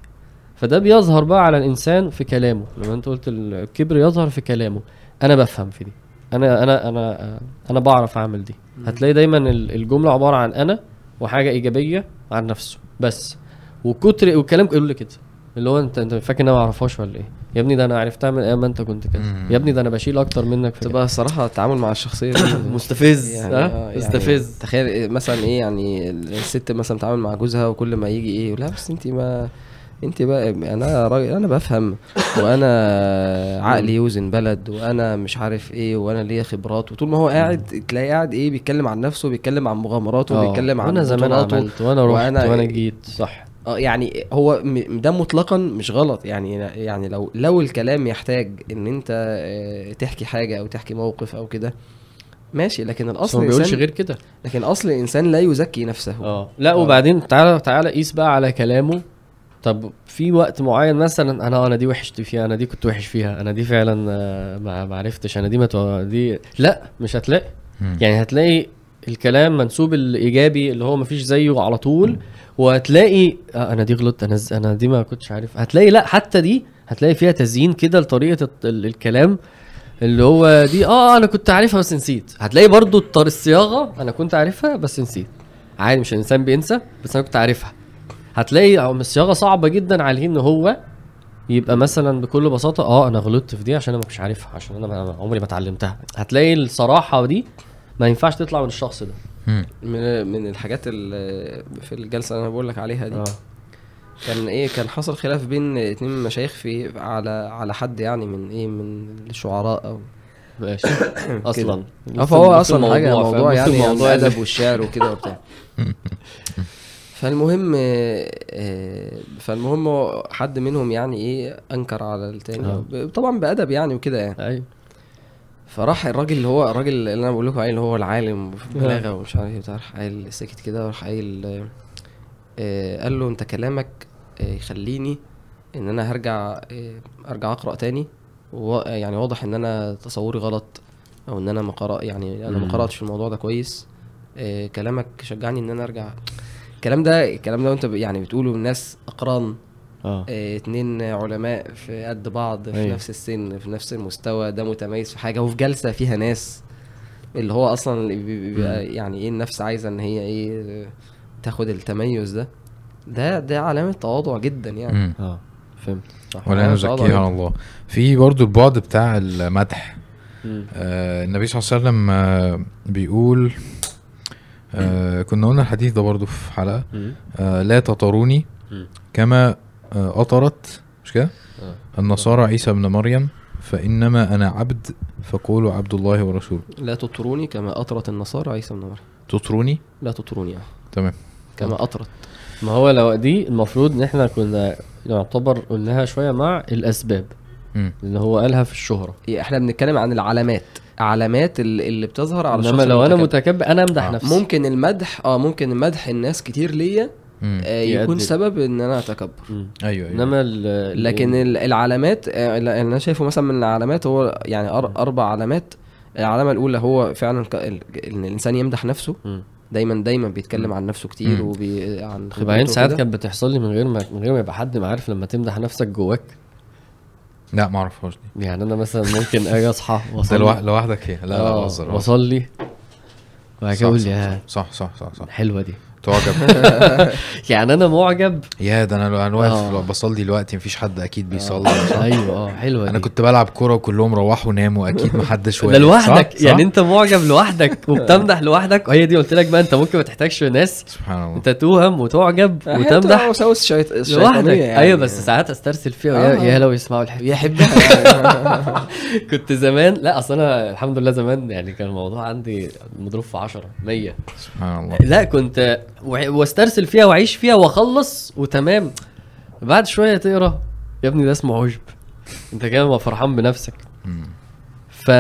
فده بيظهر بقى على الإنسان في كلامه. لما أنت قلت الكبر يظهر في كلامه. أنا بفهم في دي. أنا أنا أنا أنا بعرف أعمل دي. هتلاقي دايما ال- الجملة عبارة عن أنا وحاجة إيجابية عن نفسه بس. وكتر والكلام يقول لي كده. اللي هو أنت أنت فاكر إن أنا ما أعرفهاش ولا إيه؟ يا ابني ده أنا عرفتها من أيام ما أنت كنت كده. يا ابني ده أنا بشيل أكتر منك في. تبقى الصراحه التعامل مع الشخصية دي مستفز. يعني ها آه، يعني مستفز. تخيل إيه مثلا إيه يعني الست مثلا تتعامل مع جوزها وكل ما يجي إيه لا بس انت ما انت بقى أنا راجل أنا بفهم وأنا عقلي يوزن بلد وأنا مش عارف إيه وأنا ليا خبرات وطول ما هو قاعد تلاقيه قاعد إيه بيتكلم عن نفسه بيتكلم عن مغامراته آه، بيتكلم عن وأنا زمان. عملت وأنا رحت وأنا- وأنا جيت. صح. آه يعني هو ده مطلقا مش غلط. يعني يعني لو لو الكلام يحتاج إن أنت آه، تحكي حاجة أو تحكي موقف أو كده ماشي. لكن الأصل ما بيقولش غير كده. لكن أصل الإنسان لا يزكي نفسه. آه. لا وبعدين تعالى تعالى قيس بقى على كلامه طب في وقت معين مثلا أنا أنا دي وحشت فيها أنا دي كنت وحش فيها أنا دي فعلا آه، ما ما عرفتش أنا دي ما دي لأ مش هتلاقي. مم. يعني هتلاقي الكلام منسوب الإيجابي اللي هو ما فيش زيه على طول وهتلاقي آه أنا دي غلطت أنا أنا دي ما كنتش عارف. هتلاقي لأ حتى دي هتلاقي فيها تزيين كده لطريقة الكلام اللي هو دي آه أنا كنت عارفها بس نسيت. هتلاقي برضو الصياغة أنا كنت عارفها بس نسيت. عادي مش الإنسان بينسى بس أنا كنت عارفها. هتلاقي الصياغه صعبة جدا عليه إن هو يبقى مثلا بكل بساطة آه أنا غلطت في دي عشان أنا مش عارفها عشان أنا عمري ما اتعلمتها. هتلاقي الصراحة دي ما ينفعش تطلع من الشخص ده. من من الحاجات اللي في الجلسة اللي أنا بقول لك عليها دي آه. كان إيه كان حصل خلاف بين اتنين مشايخ في على على حد يعني من إيه من الشعراء أو ماشي. أصلا. آه فهو أصلا حاجة موضوع يعني عن الموضوع الادب ده. والشعر وكده وبتاع. فالمهم آه، آه، فالمهم حد منهم يعني إيه أنكر على التاني. ب- طبعا بأدب يعني وكده يعني. أيوه فراح الراجل اللي هو الراجل اللي أنا بقول لكم عليه اللي هو العالم في البلاغه ومش عارف إيه راح قايل سكت كده وراح قايل آه، آه، قال له أنت كلامك آه، يخليني إن أنا هرجع آه، أرجع أقرأ تاني. يعني واضح إن أنا تصوري غلط أو إن أنا ما يعني أنا ما. قرأتش في الموضوع ده كويس. آه، كلامك شجعني إن أنا أرجع. الكلام ده الكلام ده وانت يعني بتقوله الناس أقران آه. آه، اتنين علماء في قد بعض في أيوة. نفس السن في نفس المستوى ده متميز في حاجة وفي جلسة فيها ناس اللي هو أصلا بيبقى يعني إيه النفس عايزة إن هي إيه تاخد التميز ده. ده ده علامة تواضع جدا يعني. آه فهمت. صح. ولا نزكيها على الله. في برضو البعد بتاع المدح. آه النبي صلى الله عليه وسلم آه بيقول آه كنا قلنا الحديث ده برضو في حلقة. مم. آه لا تطروني. كما آه أطرت مش كده؟ آه. النصارى عيسى ابن مريم فإنما أنا عبد فقولوا عبد الله ورسوله. لا تطروني كما أطرت النصارى عيسى بن مريم. تطروني؟ لا تطروني يعني تمام. كما أطرت. ما هو لو دي المفروض إن إحنا كنا نعتبر قلناها شوية مع الأسباب. اللي هو قالها في الشهرة. إيه، إحنا بنتكلم عن العلامات. علامات اللي, اللي بتظهر على إنما الشخص لو أنا. متكبر أنا أمدح آه. نفسي ممكن المدح آه ممكن المدح الناس كتير ليا. آه يكون يؤدي- سبب إن أنا أتكبر مم. أيوه أيوه إنما ال- لكن ال- العلامات آه، اللي أنا شايفه مثلا من العلامات هو يعني أر- أربع علامات العلامة الأولى هو فعلا إن الإنسان يمدح نفسه مم. دايما دايما بيتكلم عن نفسه كتير. وبي عن خبرته وبعدين ساعات. كانت بتحصل لي من غير ما من غير ما يبقى حد عارف لما تمدح نفسك جواك لا ما أعرفهاش دي. يعني أنا مثلا ممكن أجي أصحى وأصلي. لوح- لوحدك هي. لا لا آه، بهزر وأصلي وبعد كده أقول يا صح صح صح صح. حلوة دي. تعجب يعني أنا معجب يا ده أنا أنا واقف آه. بصلي دلوقتي مفيش حد أكيد بيصلي صح؟ أيوه آه حلوة أنا. كنت بلعب كورة وكلهم روحوا ناموا أكيد محدش ده واقف لوحدك صح؟ يعني؟ أنت معجب لوحدك وبتمدح لوحدك وهي دي قلت لك بقى أنت ممكن ما تحتاجش ناس سبحان الله أنت توهم وتعجب وتمدح شيط... لوحدك يعني. أيوه بس ساعات أسترسل فيها آه. يا لو يسمعوا الحته يحبها كنت زمان لا أصل أنا الحمد لله زمان يعني كان الموضوع عندي مضروب في 10 100 سبحان الله لا كنت واسترسل فيها واعيش فيها واخلص وتمام. بعد شوية تقرا يا ابني ده اسمه عجب. انت كده ما فرحان بنفسك. ف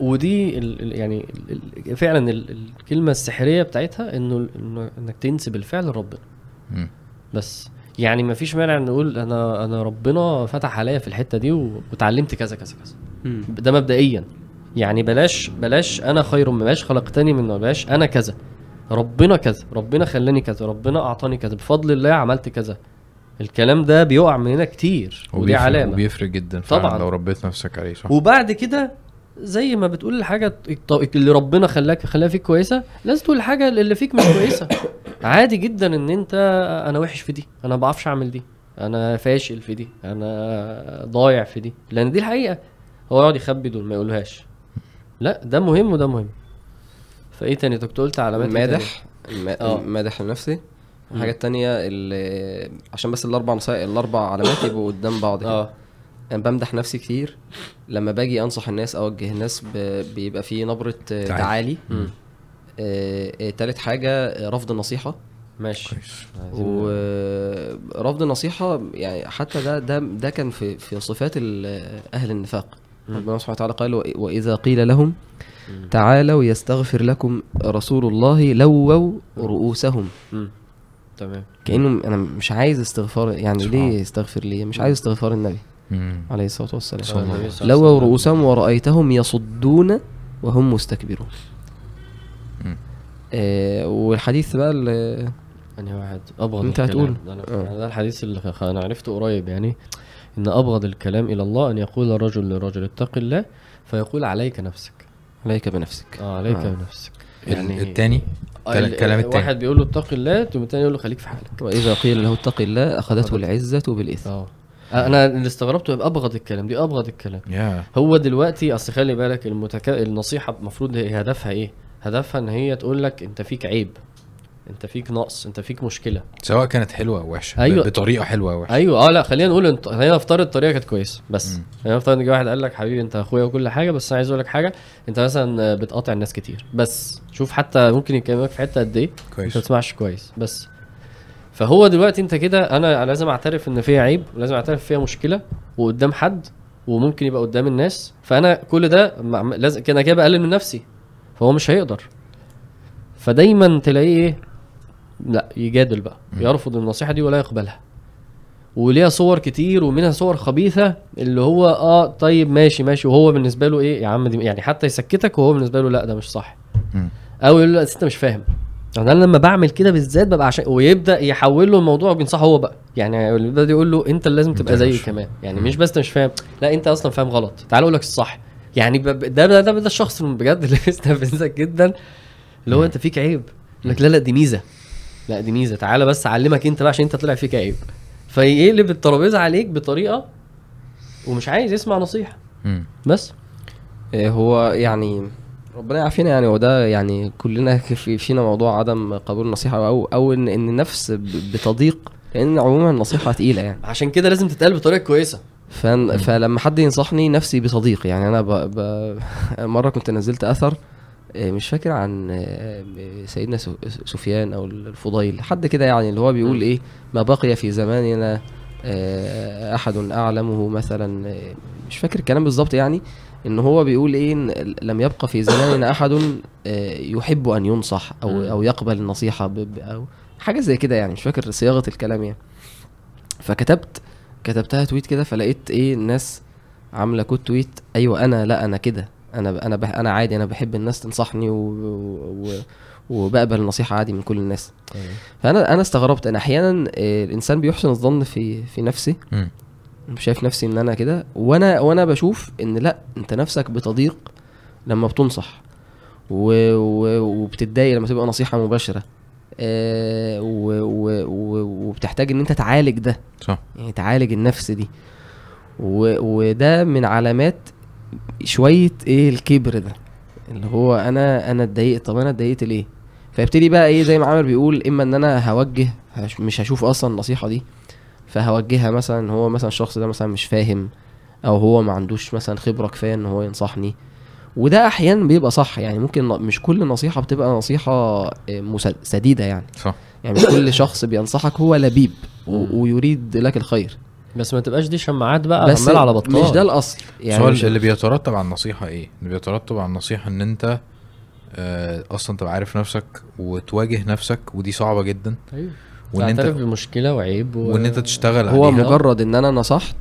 ودي ال... يعني ال... ال- فعلا ال... الكلمة السحرية بتاعتها إنه إنه إنك تنسب الفعل لربنا. بس. يعني ما فيش مانع نقول أنا أنا ربنا فتح عليا في الحتة دي و- وتعلمت كذا كذا كذا. ده مبدئيا. يعني بلاش بلاش أنا خير من بلاش خلقتني من بلاش أنا كذا. ربنا كذا ربنا خلاني كذا ربنا أعطاني كذا بفضل الله عملت كذا. الكلام ده بيقع مننا كتير ودي علامة. وبيفرق جدا طبعاً. لو ربيت نفسك عليه صح. وبعد كده زي ما بتقول الحاجة اللي ربنا خلاك خلاها فيك كويسة لازم تقول الحاجة اللي فيك مش كويسة. عادي جدا إن أنت أنا وحش في دي أنا ما بعرفش أعمل دي أنا فاشل في دي أنا ضايع في دي لأن دي الحقيقة. هو يقعد يخبي دول ما يقولهاش. لا ده مهم وده مهم. فايه تاني انت كنت قلت علامات تاني؟ مادح آه. مادح لنفسي مم. الحاجة التانية اللي عشان بس الأربع نصائح الأربع علامات يبقوا قدام بعض. آه أنا بمدح نفسي كتير لما باجي أنصح الناس أوجه الناس ب... بيبقى في نبرة آه، تعالي. تعالي. آه، آه، تالت حاجة آه، رفض النصيحة ماشي ورفض النصيحة يعني حتى ده ده ده كان في في صفات ال- أهل النفاق. ربنا سبحانه وتعالى قال "وإ- وإذا قيل لهم. تعالوا يستغفر لكم رسول الله لووا رؤوسهم. تمام كأنه أنا مش عايز استغفار يعني سبحان. ليه يستغفر لي مش عايز استغفار النبي مم. عليه الصلاة والسلام لووا. رؤوسهم ورأيتهم يصدون وهم مستكبرون. آه والحديث بقى اللي انهي واحد أبغض أنت الكلام. هتقول. ده, آه. ده الحديث اللي خ- أنا عرفته قريب يعني إن أبغض الكلام إلى الله أن يقول الرجل للرجل اتق الله فيقول عليك نفسك عليك بنفسك. آه عليك آه. بنفسك. ال- التاني؟ آه، كلام- ال- كلام التاني. واحد بيقول له اتق الله ثم التاني يقول له خليك في حالك. وإذا قيل له اتق الله أخذته. العزة بالإثم. آه. أنا اللي استغربته أبغض الكلام دي أبغض الكلام. يا هو دلوقتي أصل خلي بالك المتك... النصيحة المفروض هدفها إيه؟ هدفها إن هي تقول لك أنت فيك عيب. انت فيك نقص انت فيك مشكلة. سواء كانت حلوة أو وحشة أيوة. بطريقة حلوة أو وحشة. أيوه آه لا خلينا نقول انت خلينا نفترض الطريقة كانت كويسة بس. خلينا نفترض إن جه واحد قال لك حبيبي أنت أخويا وكل حاجة بس أنا عايز أقول لك حاجة أنت مثلا بتقاطع الناس كتير بس شوف حتى ممكن يكلمك في حتة قد إيه أنت ما كويس تسمعش كويس بس. فهو دلوقتي أنت كده أنا أنا لازم أعترف إن فيها عيب ولازم أعترف فيها مشكلة وقدام حد وممكن يبقى قدام الناس فأنا كل ده لازم كده بقلل من نفسي فهو مش هيقدر. فدايما تلاقيه إيه؟ لا يجادل بقى. يرفض النصيحة دي ولا يقبلها. وليها صور كتير ومنها صور خبيثة اللي هو آه طيب ماشي ماشي. وهو بالنسبة له إيه؟ يا عم دي يعني حتى يسكتك وهو بالنسبة له لا ده مش صح. أو يقول له أنت مش فاهم. يعني أنا لما بعمل كده بالذات ببقى عشان ويبدأ يحول له الموضوع وبينصحه هو بقى. يعني يبدأ يقول له أنت اللي لازم تبقى زيي كمان. يعني. مش بس أنت مش فاهم. لا أنت أصلا فاهم غلط. تعال أقول لك الصح. يعني ده ده, ده, ده الشخص بجد اللي بيستفزك جدا. اللي هو. أنت فيك عيب. يقول لك لا لا دي ميزة. لا دي ميزة. تعالى بس أعلمك أنت بقى عشان أنت طلع فيك عيب. فيقلب الترابيزة عليك بطريقة ومش عايز يسمع نصيحة. بس. آه، هو يعني ربنا يعافينا يعني وده يعني كلنا في فينا موضوع عدم قبول النصيحة أو أو إن إن النفس بتضيق لأن عموما النصيحة تقيلة يعني. عشان كده لازم تتقال بطريقة كويسة. فن فلما حد ينصحني نفسي بتضيق يعني. أنا ب... ب... مرة كنت نزلت آه، مش فاكر عن آه، سيدنا سو- سفيان أو الفضيل حد كده يعني اللي هو بيقول م. إيه ما بقي في زماننا آه، أحد أعلمه مثلا آه، مش فاكر الكلام بالظبط يعني إن هو بيقول إيه إن لم يبقى في زماننا أحد آه، يحب أن ينصح أو. أو يقبل النصيحة أو حاجة زي كده يعني مش فاكر صياغة الكلام يعني فكتبت كتبتها تويت كده فلقيت إيه الناس عاملة كود تويت أيوه أنا لا أنا كده أنا أنا أنا عادي أنا بحب الناس تنصحني و... و... وبقبل النصيحة عادي من كل الناس. فأنا أنا استغربت. أنا أحيانا آه، الإنسان بيحسن الظن في في نفسه مم. شايف نفسي إن أنا كده. وأنا وأنا بشوف إن لأ أنت نفسك بتضيق لما بتنصح. و... و... وبتتضايق لما تبقى نصيحة مباشرة. آه و... و... و... وبتحتاج إن أنت تعالج ده. صح. يعني تعالج النفس دي. و... وده من علامات شوية إيه الكبر ده اللي هو أنا أنا اتضايقت. طب أنا اتضايقت ليه؟ فيبتدي بقى إيه زي ما عامر بيقول إما إن أنا هوجه مش هشوف أصلا النصيحة دي فهوجهها مثلا هو مثلا الشخص ده مثلا مش فاهم أو هو ما عندوش مثلا خبرة كفاية إن هو ينصحني. وده أحيانا بيبقى صح يعني ممكن مش كل نصيحه بتبقى نصيحة آه، سديدة يعني. صح. يعني مش كل شخص بينصحك هو لبيب. ويريد لك الخير. بس ما تبقاش دي شماعات بقى بس عمال على بطال. مش ده الأصل. يعني مش اللي بيترتب على النصيحة إيه؟ اللي بيترتب على النصيحة إن أنت آه أصلا تبقى عارف نفسك وتواجه نفسك ودي صعبة جدا. أيوه. وإن أنت تعترف بمشكلة وعيب و... وإن أنت تشتغل هو عليها. مجرد إن أنا نصحت.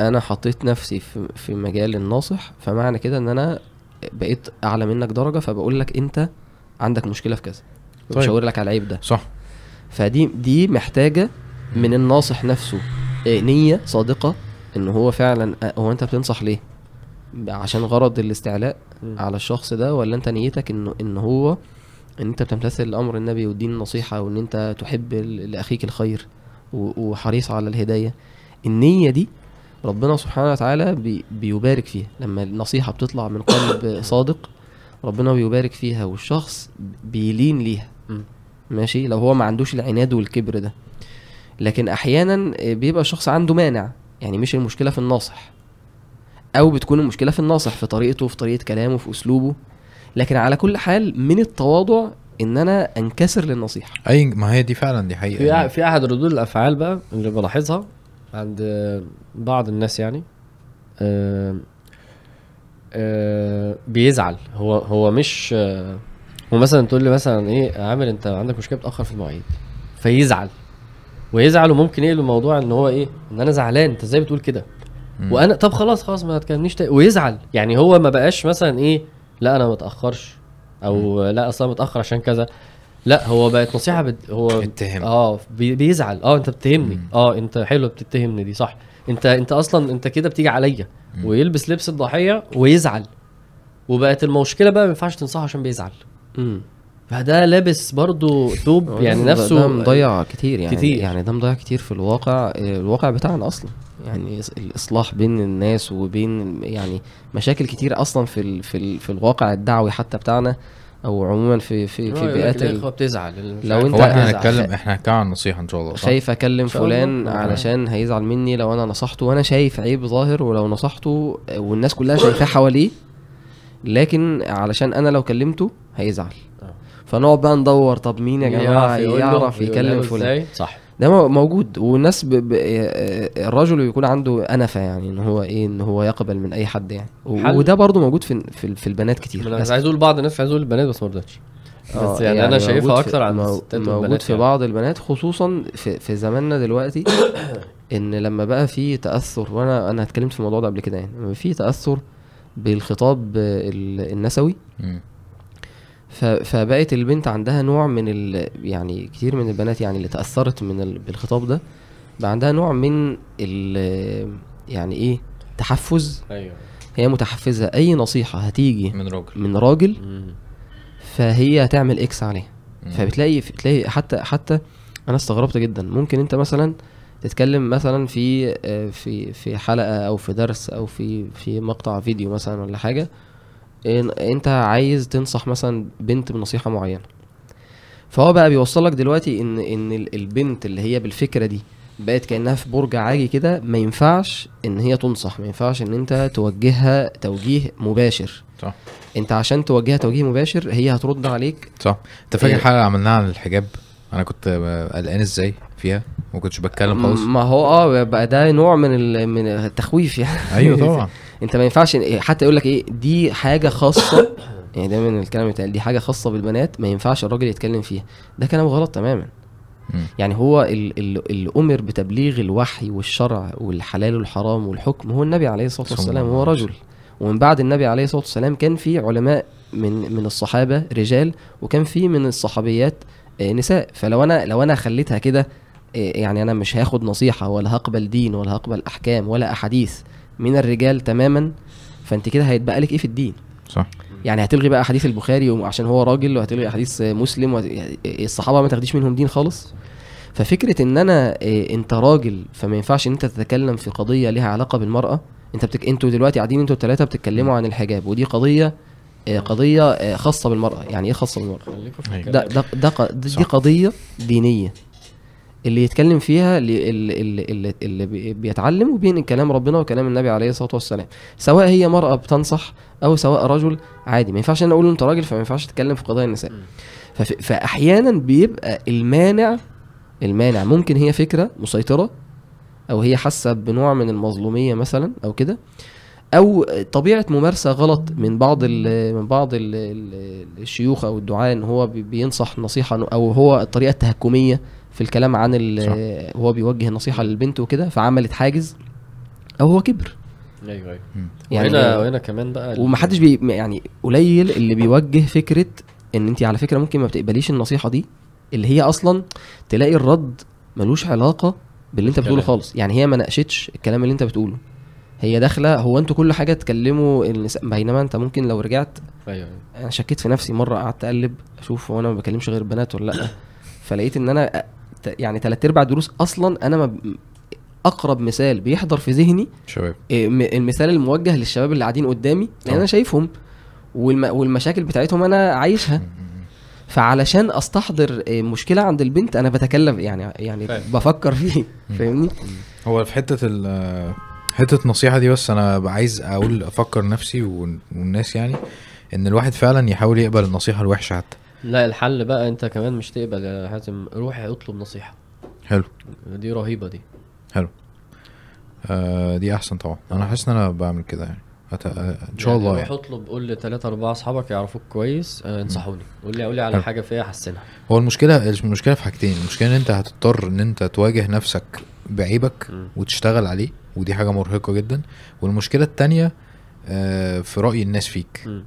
أنا حطيت نفسي في في مجال الناصح فمعنى كده إن أنا بقيت أعلى منك درجة فبقول لك أنت عندك مشكلة في كذا. طيب. بشاور لك على العيب ده. صح. فدي دي محتاجة من الناصح نفسه. نية صادقة إن هو فعلا هو أنت بتنصح ليه؟ عشان غرض الاستعلاء. على الشخص ده ولا أنت نيتك إنه إن هو إن أنت بتمتثل أمر النبي والدين النصيحة وإن أنت تحب لاخيك الخير وحريص على الهداية؟ النية دي ربنا سبحانه وتعالى بي بيبارك فيها. لما النصيحة بتطلع من قلب صادق ربنا بيبارك فيها والشخص بيلين ليها. ماشي؟ لو هو ما عندوش العناد والكبر ده. لكن أحيانا بيبقى الشخص عنده مانع يعني مش المشكلة في الناصح أو بتكون المشكلة في الناصح في طريقته في طريقة كلامه في أسلوبه لكن على كل حال من التواضع إن أنا أنكسر للنصيحة أي ما هي دي فعلا دي حقيقة في يعني. في أحد ردود الأفعال بقى اللي بلاحظها عند بعض الناس يعني آه، آه، بيزعل هو هو مش آه، هو مثلا تقول لي مثلا إيه يا عامر أنت عندك مشكلة بتأخر في المواعيد فيزعل ويزعل وممكن يقلب الموضوع إن هو إيه؟ إن أنا زعلان. أنت إزاي بتقول كده. وأنا طب خلاص خلاص ما تكلمنيش تاني. ويزعل. يعني هو ما بقاش مثلا إيه؟ لا أنا ما اتأخرش. أو لا أصلا متأخر عشان كذا. لا هو بقت نصيحة بد... هو اتهم آه بي- بيزعل. آه أنت بتتهمني مم. آه أنت حلو بتتهمني دي صح. أنت أنت أصلا أنت كده بتيجي عليا. ويلبس لبس الضحية ويزعل. وبقت المشكلة بقى ما ينفعش تنصحه عشان بيزعل. امم فده لابس برضو ثوب يعني نفسه ده مضيع كتير يعني كتير. يعني ده مضيع كتير في الواقع الواقع بتاعنا أصلا يعني الإصلاح بين الناس وبين يعني مشاكل كتير أصلا في ال في ال في الواقع الدعوي حتى بتاعنا أو عموما في في في بيئات ال- الإخوة بتزعل لو أنت هو إحنا. هنتكلم إحنا هنتكلم عن النصيحه إن شاء الله؟ خايف أكلم. فلان. علشان هيزعل مني لو أنا نصحته وأنا شايف عيب ظاهر ولو نصحته والناس كلها شايفاه حواليه لكن علشان أنا لو كلمته هيزعل. فنقعد بقى ندور طب مين يا جماعة يعرف له يكلم فلان؟ صح ده مو- موجود والناس ب... ب... آه، الرجل بيكون عنده أنفة يعني إن هو إيه إن هو يقبل من أي حد يعني و- حل. وده برضو موجود في في, في البنات كتير أنا. عايز أقول بعض الناس عايز أقول البنات بس ما رضتش آه، بس يعني, أنا شايفها أكتر الستات موجود في يعني. بعض البنات خصوصا في, في زماننا دلوقتي إن لما بقى في تأثر وأنا أنا اتكلمت في الموضوع ده قبل كده يعني لما في تأثر بالخطاب ال- النسوي فبقت البنت عندها نوع من ال يعني كتير من البنات يعني اللي تأثرت من ال بالخطاب ده بقى عندها نوع من ال يعني إيه تحفز. أيوه. هي متحفزة. أي نصيحة هتيجي من راجل. من راجل مم. فهي هتعمل إكس عليها. فبتلاقي تلاقي حتى حتى أنا استغربت جدا. ممكن أنت مثلا تتكلم مثلا في آه، في في حلقة أو في درس أو في في مقطع فيديو مثلا ولا حاجة أنت عايز تنصح مثلا بنت بنصيحة معينة. فهو بقى بيوصلك دلوقتي ان إن ال- البنت اللي هي بالفكرة دي بقت كأنها في برج عاجي كده ما ينفعش إن هي تنصح ما ينفعش إن أنت توجهها توجيه مباشر. صح. أنت عشان توجهها توجيه مباشر هي هترد عليك. صح. أنت فاكر. حلقه عملناها عن الحجاب؟ أنا كنت قلقان إزاي فيها؟ ما كنتش بتكلم خالص. ما هو آه بقى ده نوع من. من التخويف يعني. أيوه طبعا. انت ما ينفعش حتى يقول لك إيه دي حاجة خاصة. يعني من الكلام بتاع دي حاجة خاصة بالبنات ما ينفعش الراجل يتكلم فيها. ده كلام غلط تماما. يعني هو ال- ال- اللي أمر بتبليغ الوحي والشرع والحلال والحرام والحكم هو النبي عليه الصلاة والسلام هو رجل. ومن بعد النبي عليه الصلاة والسلام كان في علماء من من الصحابة رجال وكان في من الصحابيات آه، نساء. فلو أنا لو أنا خليتها كده آه، يعني أنا مش هاخد نصيحة ولا هقبل دين ولا هقبل أحكام ولا أحاديث. من الرجال تماما فأنت كده هيتبقى لك إيه في الدين صح يعني هتلغي بقى احاديث البخاري عشان هو راجل وهتلغي احاديث مسلم وهت... الصحابة ما تاخديش منهم دين خالص ففكرة إن أنا إيه، أنت راجل فما ينفعش إن أنت تتكلم في قضية ليها علاقة بالمرأة أنت بتك... أنتوا دلوقتي قاعدين أنتوا الثلاثه بتتكلموا عن الحجاب ودي قضية إيه، قضية إيه، خاصة بالمرأة يعني إيه خاصة بالمرأة خليكوا في أيوة. ده. ده ده ق- دي. قضية دينية اللي يتكلم فيها اللي, اللي, اللي, اللي, اللي بي- بيتعلم وبين كلام ربنا وكلام النبي عليه الصلاة والسلام. سواء هي مرأة بتنصح أو سواء رجل عادي. ما ينفعش أنا أقول أنت راجل فما ينفعش تتكلم في قضايا النساء. فاحيانا بيبقى المانع المانع ممكن هي فكرة مسيطرة أو هي حاسة بنوع من المظلومية مثلا أو كده أو طبيعة ممارسة غلط من بعض ال من بعض ال ال الشيوخ أو الدعاة إن هو بي- بينصح نصيحة أو هو الطريقة التهكمية. في الكلام عن ال- هو بيوجه النصيحه للبنت وكده فعملت حاجز أو هو كبر. أيوه أيوه. يعني وهنا وهنا كمان بقى ومحدش بي يعني قليل اللي بيوجه فكرة إن انت على فكرة ممكن ما بتقبليش النصيحة دي اللي هي أصلا تلاقي الرد ملوش علاقة باللي أنت بتقوله. خالص. يعني هي ما ناقشتش الكلام اللي أنت بتقوله. هي داخلة هو أنتوا كل حاجة تكلموا بينما أنت ممكن لو رجعت أيوه أيوة. أنا شكيت في نفسي مرة قعدت أقلب أشوف هو أنا ما بكلمش غير بنات ولا لأ. فلقيت إن أنا يعني تلات أرباع الدروس أصلا أنا ما أقرب مثال بيحضر في ذهني شباب. م- المثال الموجه للشباب اللي قاعدين قدامي لأن. أنا شايفهم والم... والمشاكل بتاعتهم أنا عايشها. فعلشان أستحضر إيه، مشكلة عند البنت أنا بتكلم يعني يعني فاهم. بفكر فيه فاهمني؟ هو في حتة ال حتة النصيحة دي بس أنا عايز أقول أفكر نفسي وال- والناس يعني إن الواحد فعلا يحاول يقبل النصيحة الوحشة حتى. لا الحل بقى انت كمان مش تقبل يا حاتم روح اطلب نصيحة. حلو. دي رهيبة دي. حلو. آه دي أحسن طبعا. أنا حاسس إن أنا بعمل كده يعني. أت... آه إن شاء الله روح يعني. اطلب قول لثلاثة أربعة أصحابك يعرفوك كويس آه، انصحوني. قول لي قول لي على حلو. حاجة فيها أحسنها هو المشكلة المشكلة في حاجتين. المشكلة إن أنت هتضطر إن أنت تواجه نفسك بعيبك مم. وتشتغل عليه ودي حاجة مرهقة جدا. والمشكلة التانية آه في رأي الناس فيك. مم.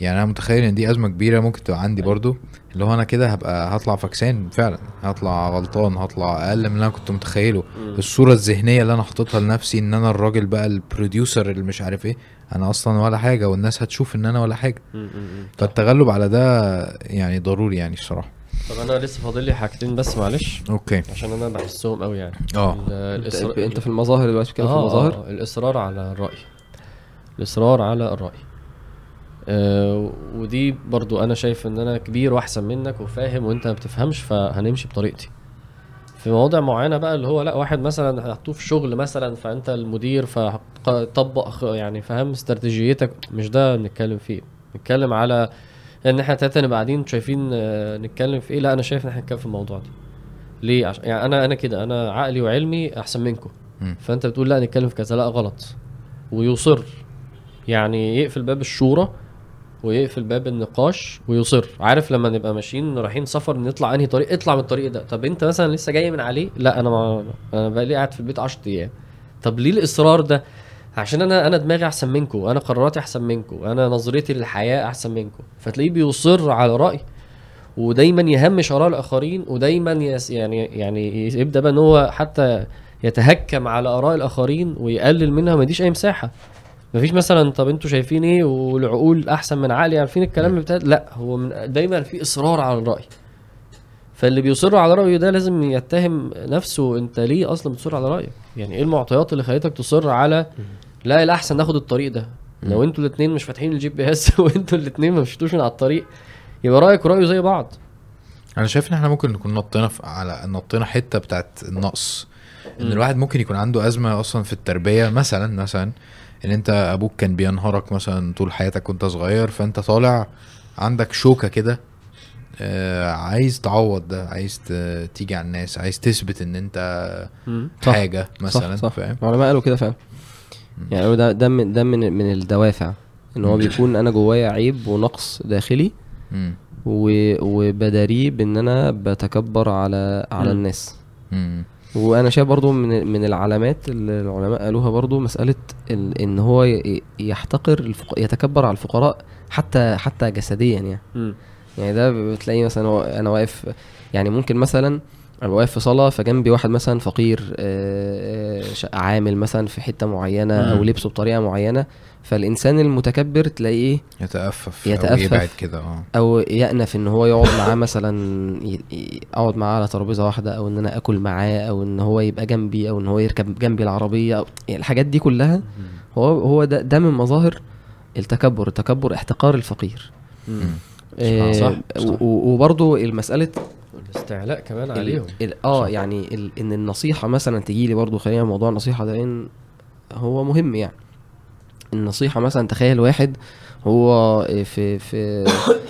يعني أنا متخيل إن دي أزمة كبيرة ممكن تبقى عندي برضو. اللي هو أنا كده هبقى هطلع فكسان فعلا. هطلع غلطان هطلع أقل من اللي أنا كنت متخيله. مم. الصورة الذهنية اللي أنا حاططها لنفسي إن أنا الراجل بقى ال producer اللي مش عارف إيه أنا أصلا ولا حاجة والناس هتشوف إن أنا ولا حاجة. مم. فالتغلب على ده يعني ضروري يعني الصراحة. طب أنا لسه فاضل لي حاجتين بس معلش. okay. عشان أنا بحسهم قوي يعني. آه. الإصرار- أنت في المظاهر دلوقتي بتتكلم في آه، المظاهر؟ آه، الإصرار على الرأي. الإصرار على الرأي. آه ودي برضو أنا شايف إن أنا كبير وأحسن منك وفاهم وأنت ما بتفهمش فهنمشي بطريقتي. في مواضع معينة بقى اللي هو لأ واحد مثلا حطوه في شغل مثلا فأنت المدير فطبق يعني فاهم استراتيجيتك مش ده بنتكلم فيه. نتكلم على إن إحنا تلاتة نبقى قاعدين شايفين آه، نتكلم في إيه؟ لأ أنا شايف إن إحنا نتكلم في الموضوع ده. ليه؟ عشان يعني أنا أنا كده أنا عقلي وعلمي أحسن منكم. فأنت بتقول لأ نتكلم في كذا لأ غلط. ويصر. يعني يقفل باب الشورى ويقفل باب النقاش ويصر. عارف لما نبقى ماشيين رايحين سفر نطلع أنهي طريق؟ اطلع من الطريق ده. طب أنت مثلا لسه جاي من عليه؟ لا أنا ما أنا بقى لي قاعد في البيت 10 أيام. طب ليه الإصرار ده؟ عشان أنا أنا دماغي أحسن منكم أنا قراراتي أحسن منكم أنا نظرتي للحياة أحسن منكم فتلاقيه بيصر على رأي ودايما يهمش آراء الآخرين ودايما يس يعني يعني يبدأ بقى إن هو حتى يتهكم على آراء الآخرين ويقلل منها ما يديش أي مساحة. مفيش مثلا طب أنتوا شايفين إيه؟ والعقول أحسن من عقلي؟ عارفين الكلام بتاع لا هو من دايما في إصرار على الرأي. فاللي بيصر على رأيه ده لازم يتهم نفسه انت ليه أصلا بتصر على رأيك؟ يعني إيه المعطيات اللي خلتك تصر على؟ لا الأحسن ناخد الطريق ده. لو أنتوا الاثنين مش فاتحين ال GPS وانتوا الاثنين ما مشيتوش من على الطريق يبقى رأيك ورايه زي بعض. أنا شايف إن إحنا ممكن نكون نطينا على نطينا حتة بتاعت النقص. إن. الواحد ممكن يكون عنده أزمة أصلا في التربية مثلا مثلا إن أنت أبوك كان بينهرك مثلا طول حياتك وأنت صغير فأنت طالع عندك شوكة كده آه عايز تعوض ده عايز تيجي على الناس عايز تثبت إن أنت صح. حاجة مثلا صح صح فاهم العلماء قالوا كده فعلا يعني قالوا ده ده من ده من من الدوافع إن هو بيكون أنا جوايا عيب ونقص داخلي. و- وبداريه بإن أنا بتكبر على على. الناس. وأنا شايف برضو من من العلامات اللي العلماء قالوها برضو مسألة ال- ان هو يحتقر الفق... يتكبر على الفقراء حتى حتى جسديا يعني مم. يعني ده بتلاقي مثلا أنا واقف يعني ممكن مثلا أنا واقف في صلاه فجنبي واحد مثلا فقير آه، آه، عامل مثلا في حتة معينة أو. لبسه بطريقة معينة فالإنسان المتكبر تلاقيه يتأفف يتأفف. أو يبعد كده آه أو يأنف إن هو يقعد معاه مثلا أقعد معاه على ترابيزة واحدة أو إن أنا آكل معاه أو إن هو يبقى جنبي أو إن هو يركب جنبي العربية أو يعني الحاجات دي كلها هو هو ده ده من مظاهر التكبر التكبر احتقار الفقير. آه، صح، صح. و- و- وبرضو المسألة الاستعلاء كمان عليهم. آه. يعني ال إن النصيحة مثلا تجي لي برضو خلينا موضوع النصيحة ده لأن هو مهم يعني. النصيحة مثلا تخيل واحد هو في في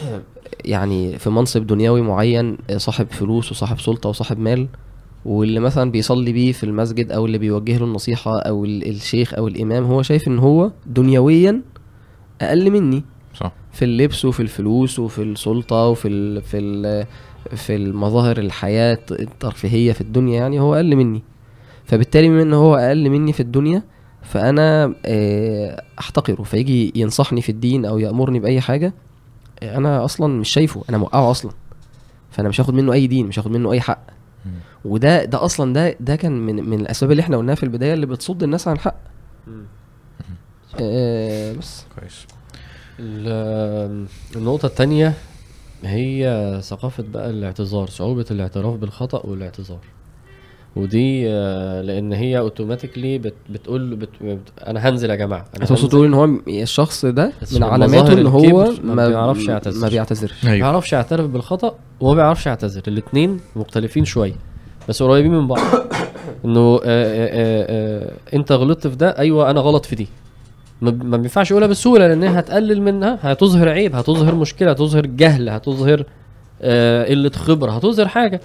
يعني في منصب دنيوي معين صاحب فلوس وصاحب سلطة وصاحب مال واللي مثلا بيصلي بيه في المسجد أو اللي بيوجه له النصيحة أو ال- الشيخ أو الإمام هو شايف إن هو دنيويا أقل مني. صح. في اللبس وفي الفلوس وفي السلطة وفي ال في ال في المظاهر الحياة الترفيهية في الدنيا يعني هو أقل مني. فبالتالي بما إن هو أقل مني في الدنيا فأنا آه، أحتقره. فيجي ينصحني في الدين أو يأمرني بأي حاجة أنا أصلا مش شايفه. أنا موقعه أصلا. فأنا مش هاخد منه أي دين مش هاخد منه أي حق. وده ده أصلا ده ده كان من من الأسباب اللي إحنا قلناها في البداية اللي بتصد الناس عن الحق. آه بس. كويس. ال- النقطة التانية هي ثقافة بقى الاعتذار صعوبة الاعتراف بالخطأ والاعتذار. ودي آه، لأن هي اوتوماتيكلي بت بتقول بت بت أنا هنزل يا جماعة أنا هتقصد هنزل. تقول إن هو الشخص ده بس من علاماته إن هو الكبر ما بيعرفش يعتذر. ما بيعتذرش ما أيوه. بيعرفش يعترف بالخطأ وما بيعرفش يعتذر. الاتنين مختلفين شوية بس قريبين من بعض. إنه آه، آه، آه، آه، أنت غلطت في ده أيوه أنا غلط في دي. ما بينفعش يقولها بسهولة لانها هتقلل منها هتظهر عيب هتظهر مشكلة هتظهر جهل هتظهر آه، قلة خبرة هتظهر حاجة.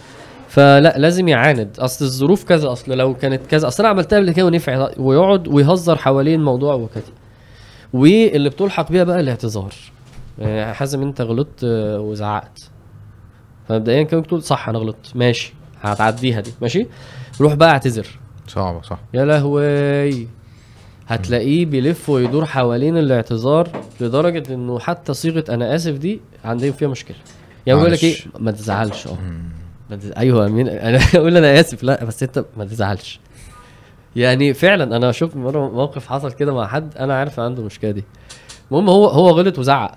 فلا لازم يعاند. أصل الظروف كذا أصل لو كانت كذا أصل أنا عملتها قبل كده ونفع ويقعد ويهزر حوالين الموضوع وكده واللي بتلحق بيها بقى الاعتذار. يعني حازم أنت غلطت آه، وزعقت. فمبدئيا كده تقول صح أنا غلطت. ماشي هتعديها دي. ماشي؟ روح بقى اعتذر. صعبة صح. يا لهوي. هتلاقيه بيلف ويدور حوالين الاعتذار لدرجة إنه حتى صيغة أنا آسف دي عندهم فيها مشكلة. يعني بيقول لك إيه. ما تزعلش. أه. أيوه مين؟ أنا أقول أنا آسف. لا بس أنت ما تزعلش. يعني فعلا أنا شفت مرة موقف حصل كده مع حد أنا عارف عنده المشكلة دي. المهم هو هو غلط وزعق.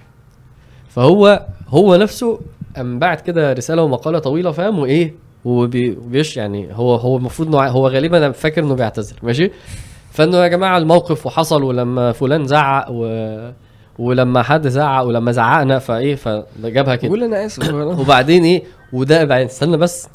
فهو هو نفسه قام بعت كده رسالة ومقالة طويلة فاهم؟ وإيه؟ وبي- وبيش يعني هو هو المفروض إنه هو غالبا أنا فاكر إنه بيعتذر. ماشي؟ فإنه يا جماعة الموقف وحصل ولما فلان زعق و ولما حد زعق ولما زعقنا فإيه فجابها كده. قول أنا آسف. وبعدين إيه وده بعدين استنى بس.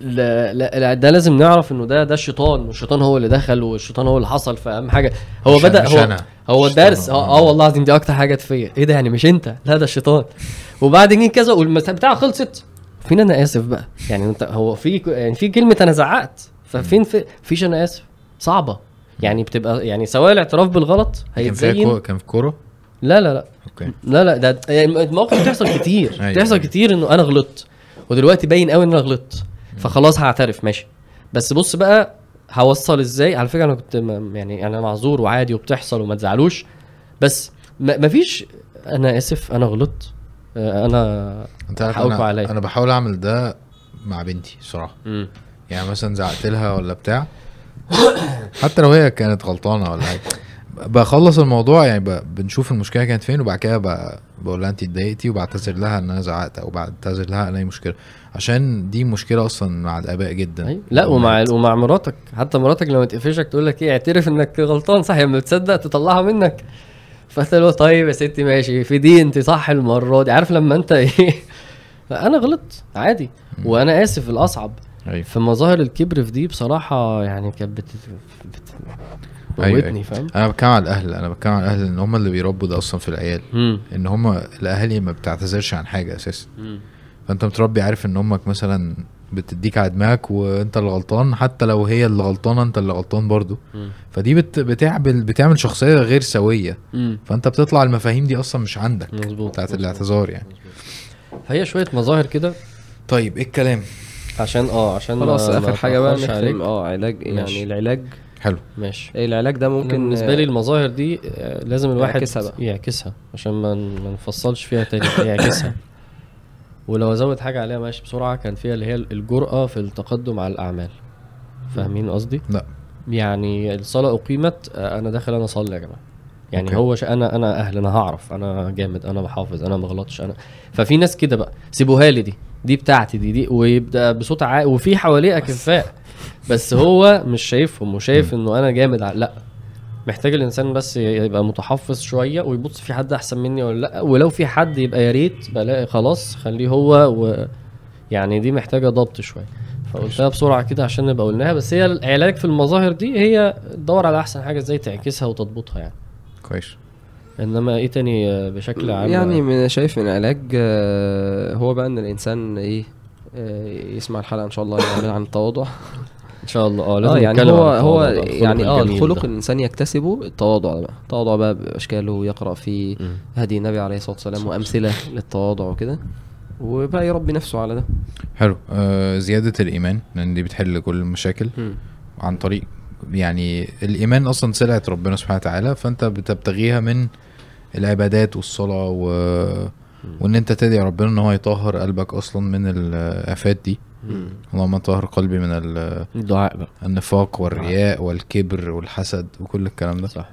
لا, لا, لا ده لازم نعرف إنه ده ده الشيطان والشيطان هو اللي دخل والشيطان هو اللي حصل فأهم حاجة. هو مش- بدأ مش هو أنا. هو الدرس هو. آه, آه والله العظيم دي أكتر حاجة فيا إيه ده يعني مش أنت؟ لا ده الشيطان. وبعدين كذا والبتاع خلصت. فين أنا آسف بقى؟ يعني أنت هو في يعني في كلمة أنا زعقت. ففين في فيش أنا آسف. صعبة. يعني بتبقى يعني سواء الاعتراف بالغلط هيتزين. كان في كورة لا لا لا أوكي لا لا ده يعني المواقف بتحصل كتير أيوة، بتحصل أيوة. كتير إنه أنا غلطت ودلوقتي باين قوي إن أنا غلطت فخلاص هعترف ماشي بس بص بقى هوصل إزاي على فكرة أنا كنت يعني أنا معذور وعادي وبتحصل وما تزعلوش بس ما مفيش أنا آسف أنا غلطت آه، أنا أنت عارف أنا عليا. أنا بحاول أعمل ده مع بنتي الصراحه مم. يعني مثلا زعقت لها ولا بتاع حتى لو هي كانت غلطانة ولا حاجة. بخلص الموضوع يعني. بنشوف المشكلة كانت فين وبعد كده. بقول لها انت اتضايقتي وبعتذر لها ان أنا زعقت أو بعتذر لها ان اي مشكلة. عشان دي مشكلة أصلا مع الآباء جدا. أيوة. لا ومع ومع مراتك. حتى مراتك لما تقفشك تقول لك إيه اعترف إنك غلطان صح لما تصدق تطلعها منك. فانت لو طيب يا ستي ماشي. في دي انت صح المرة دي. عارف لما انت إيه؟ أنا غلطت عادي. وأنا آسف الأصعب. أيوه فمظاهر الكبر في دي بصراحة يعني كانت بت... بت... أيوة، أيوة. فاهم أنا بتكلم على الأهل أنا بتكلم على الأهل إن هم اللي بيربوا ده أصلا في العيال مم. إن هم الأهالي ما بتعتذرش عن حاجة أساسا. فأنت متربي عارف إن أمك مثلا بتديك على دماغك وأنت اللي غلطان حتى لو هي اللي غلطانة أنت اللي غلطان برضو مم. فدي بت بتعمل بتعمل شخصية غير سوية مم. فأنت بتطلع المفاهيم دي أصلا مش عندك مظبوط بتاعت. الاعتذار يعني فهي شوية مظاهر كده طيب إيه الكلام عشان آه عشان خلاص آخر حاجة بقى. نختم. آه علاج ماشي. يعني العلاج. حلو. ماشي. العلاج ده ممكن بالنسبة لي المظاهر دي آه، لازم الواحد يعكسها بقى. يعكسها عشان ما نفصلش فيها تاني. يعكسها. ولو ازود حاجة عليها ماشي بسرعة كان فيها اللي هي الجرأة في التقدم على الأعمال. فاهمين قصدي؟ لا. يعني الصلاة أقيمت آه، أنا داخل أنا أصلي يا جماعة. يعني okay. هو ش... أنا أنا أهل أنا هعرف أنا جامد أنا بحافظ أنا ما غلطش أنا. ففي ناس كده بقى. سيبوها لي دي. دي بتاعتي دي دي ويبدأ بصوت عالي وفي حواليه أكفاء. بس هو مش شايفهم وشايف إنه أنا جامد ع- لأ محتاج الإنسان بس يبقى متحفظ شوية ويبص في حد أحسن مني ولا لأ. ولو في حد يبقى يا ريت بلاقي خلاص خليه هو و يعني دي محتاجة ضبط شوية. فقلتها بسرعة كده عشان نبقى قلناها. بس هي العلاج في المظاهر دي هي تدور على أحسن حاجة إزاي تعكسها وتضبطها يعني. كويس. إنما إيه تاني آه، بشكل عام؟ يعني من شايف من العلاج آه، هو بقى إن الإنسان إيه آه، يسمع الحلقة إن شاء الله يعمل عن التواضع. إن شاء الله. آه لازم يعني هو هو يعني آه الخلق ده. الإنسان يكتسبه التواضع بقى. التواضع بقى بأشكاله يقرأ في. هدي النبي عليه الصلاة والسلام وأمثلة للتواضع وكده. وبقى يربي نفسه على ده. حلو. آه زيادة الإيمان لأن دي بتحل كل المشاكل. عن طريق يعني الإيمان أصلا سلعة ربنا سبحانه وتعالى فأنت بتبتغيها من العبادات والصلاة و... وإن أنت تدعي ربنا إن هو يطهر قلبك أصلا من الآفات دي. اللهم طهر قلبي من ال- الدعاء بقى. النفاق والرياء والكبر والحسد وكل الكلام ده. صح.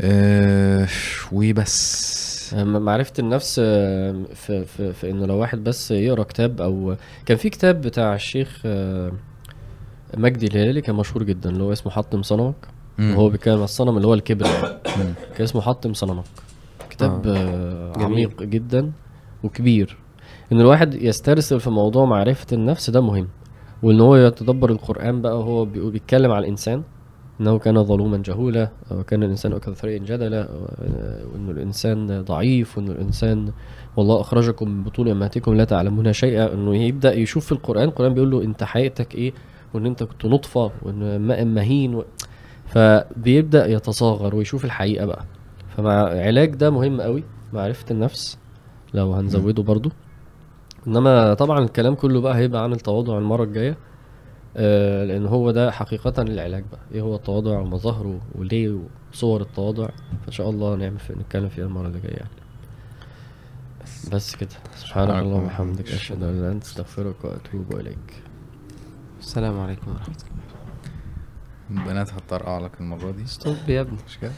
آه وبس. معرفة النفس آه، في, في, في إنه لو واحد بس يقرأ كتاب أو كان في كتاب بتاع الشيخ آه، مجدي الهلالي كان مشهور جدا اللي هو اسمه حطم صنمك. وهو بيتكلم عن الصنم اللي هو الكبر. يعني. كان اسمه حطم صنمك. كتاب آه. آه. جميل. عميق جدا وكبير إن الواحد يسترسل في موضوع معرفة النفس ده مهم وإن هو يتدبر القرآن بقى وهو بيتكلم على الإنسان إنه كان ظلوما جهولا وكان الإنسان أكثر جدلا وانه الإنسان ضعيف وانه الإنسان والله أخرجكم من بطون أمهاتكم لا تعلمون شيئا إنه يبدأ يشوف في القرآن القرآن بيقول له أنت حقيقتك إيه وإن أنت كنت نطفة وإن ماء مهين و... فبيبدأ يتصاغر ويشوف الحقيقة بقى فمع علاج ده مهم قوي معرفة النفس لو هنزوده برضو. إنما طبعا الكلام كله بقى هيبقى عن التواضع المرة الجاية آه، لأن هو ده حقيقه العلاج بقى. إيه هو التواضع ومظاهره وليه وصور التواضع؟ فإن شاء الله نعمل في نتكلم فيها المرة اللي جاية يعني. بس كده. سبحانك اللهم وبحمدك وبحمدك. أشهد أن لا إله إلا أنت أستغفرك وأتوب إليك. السلام عليكم ورحمة الله. البنات هتطرقع لك المرة دي. ستوب يا ابني. مش كده؟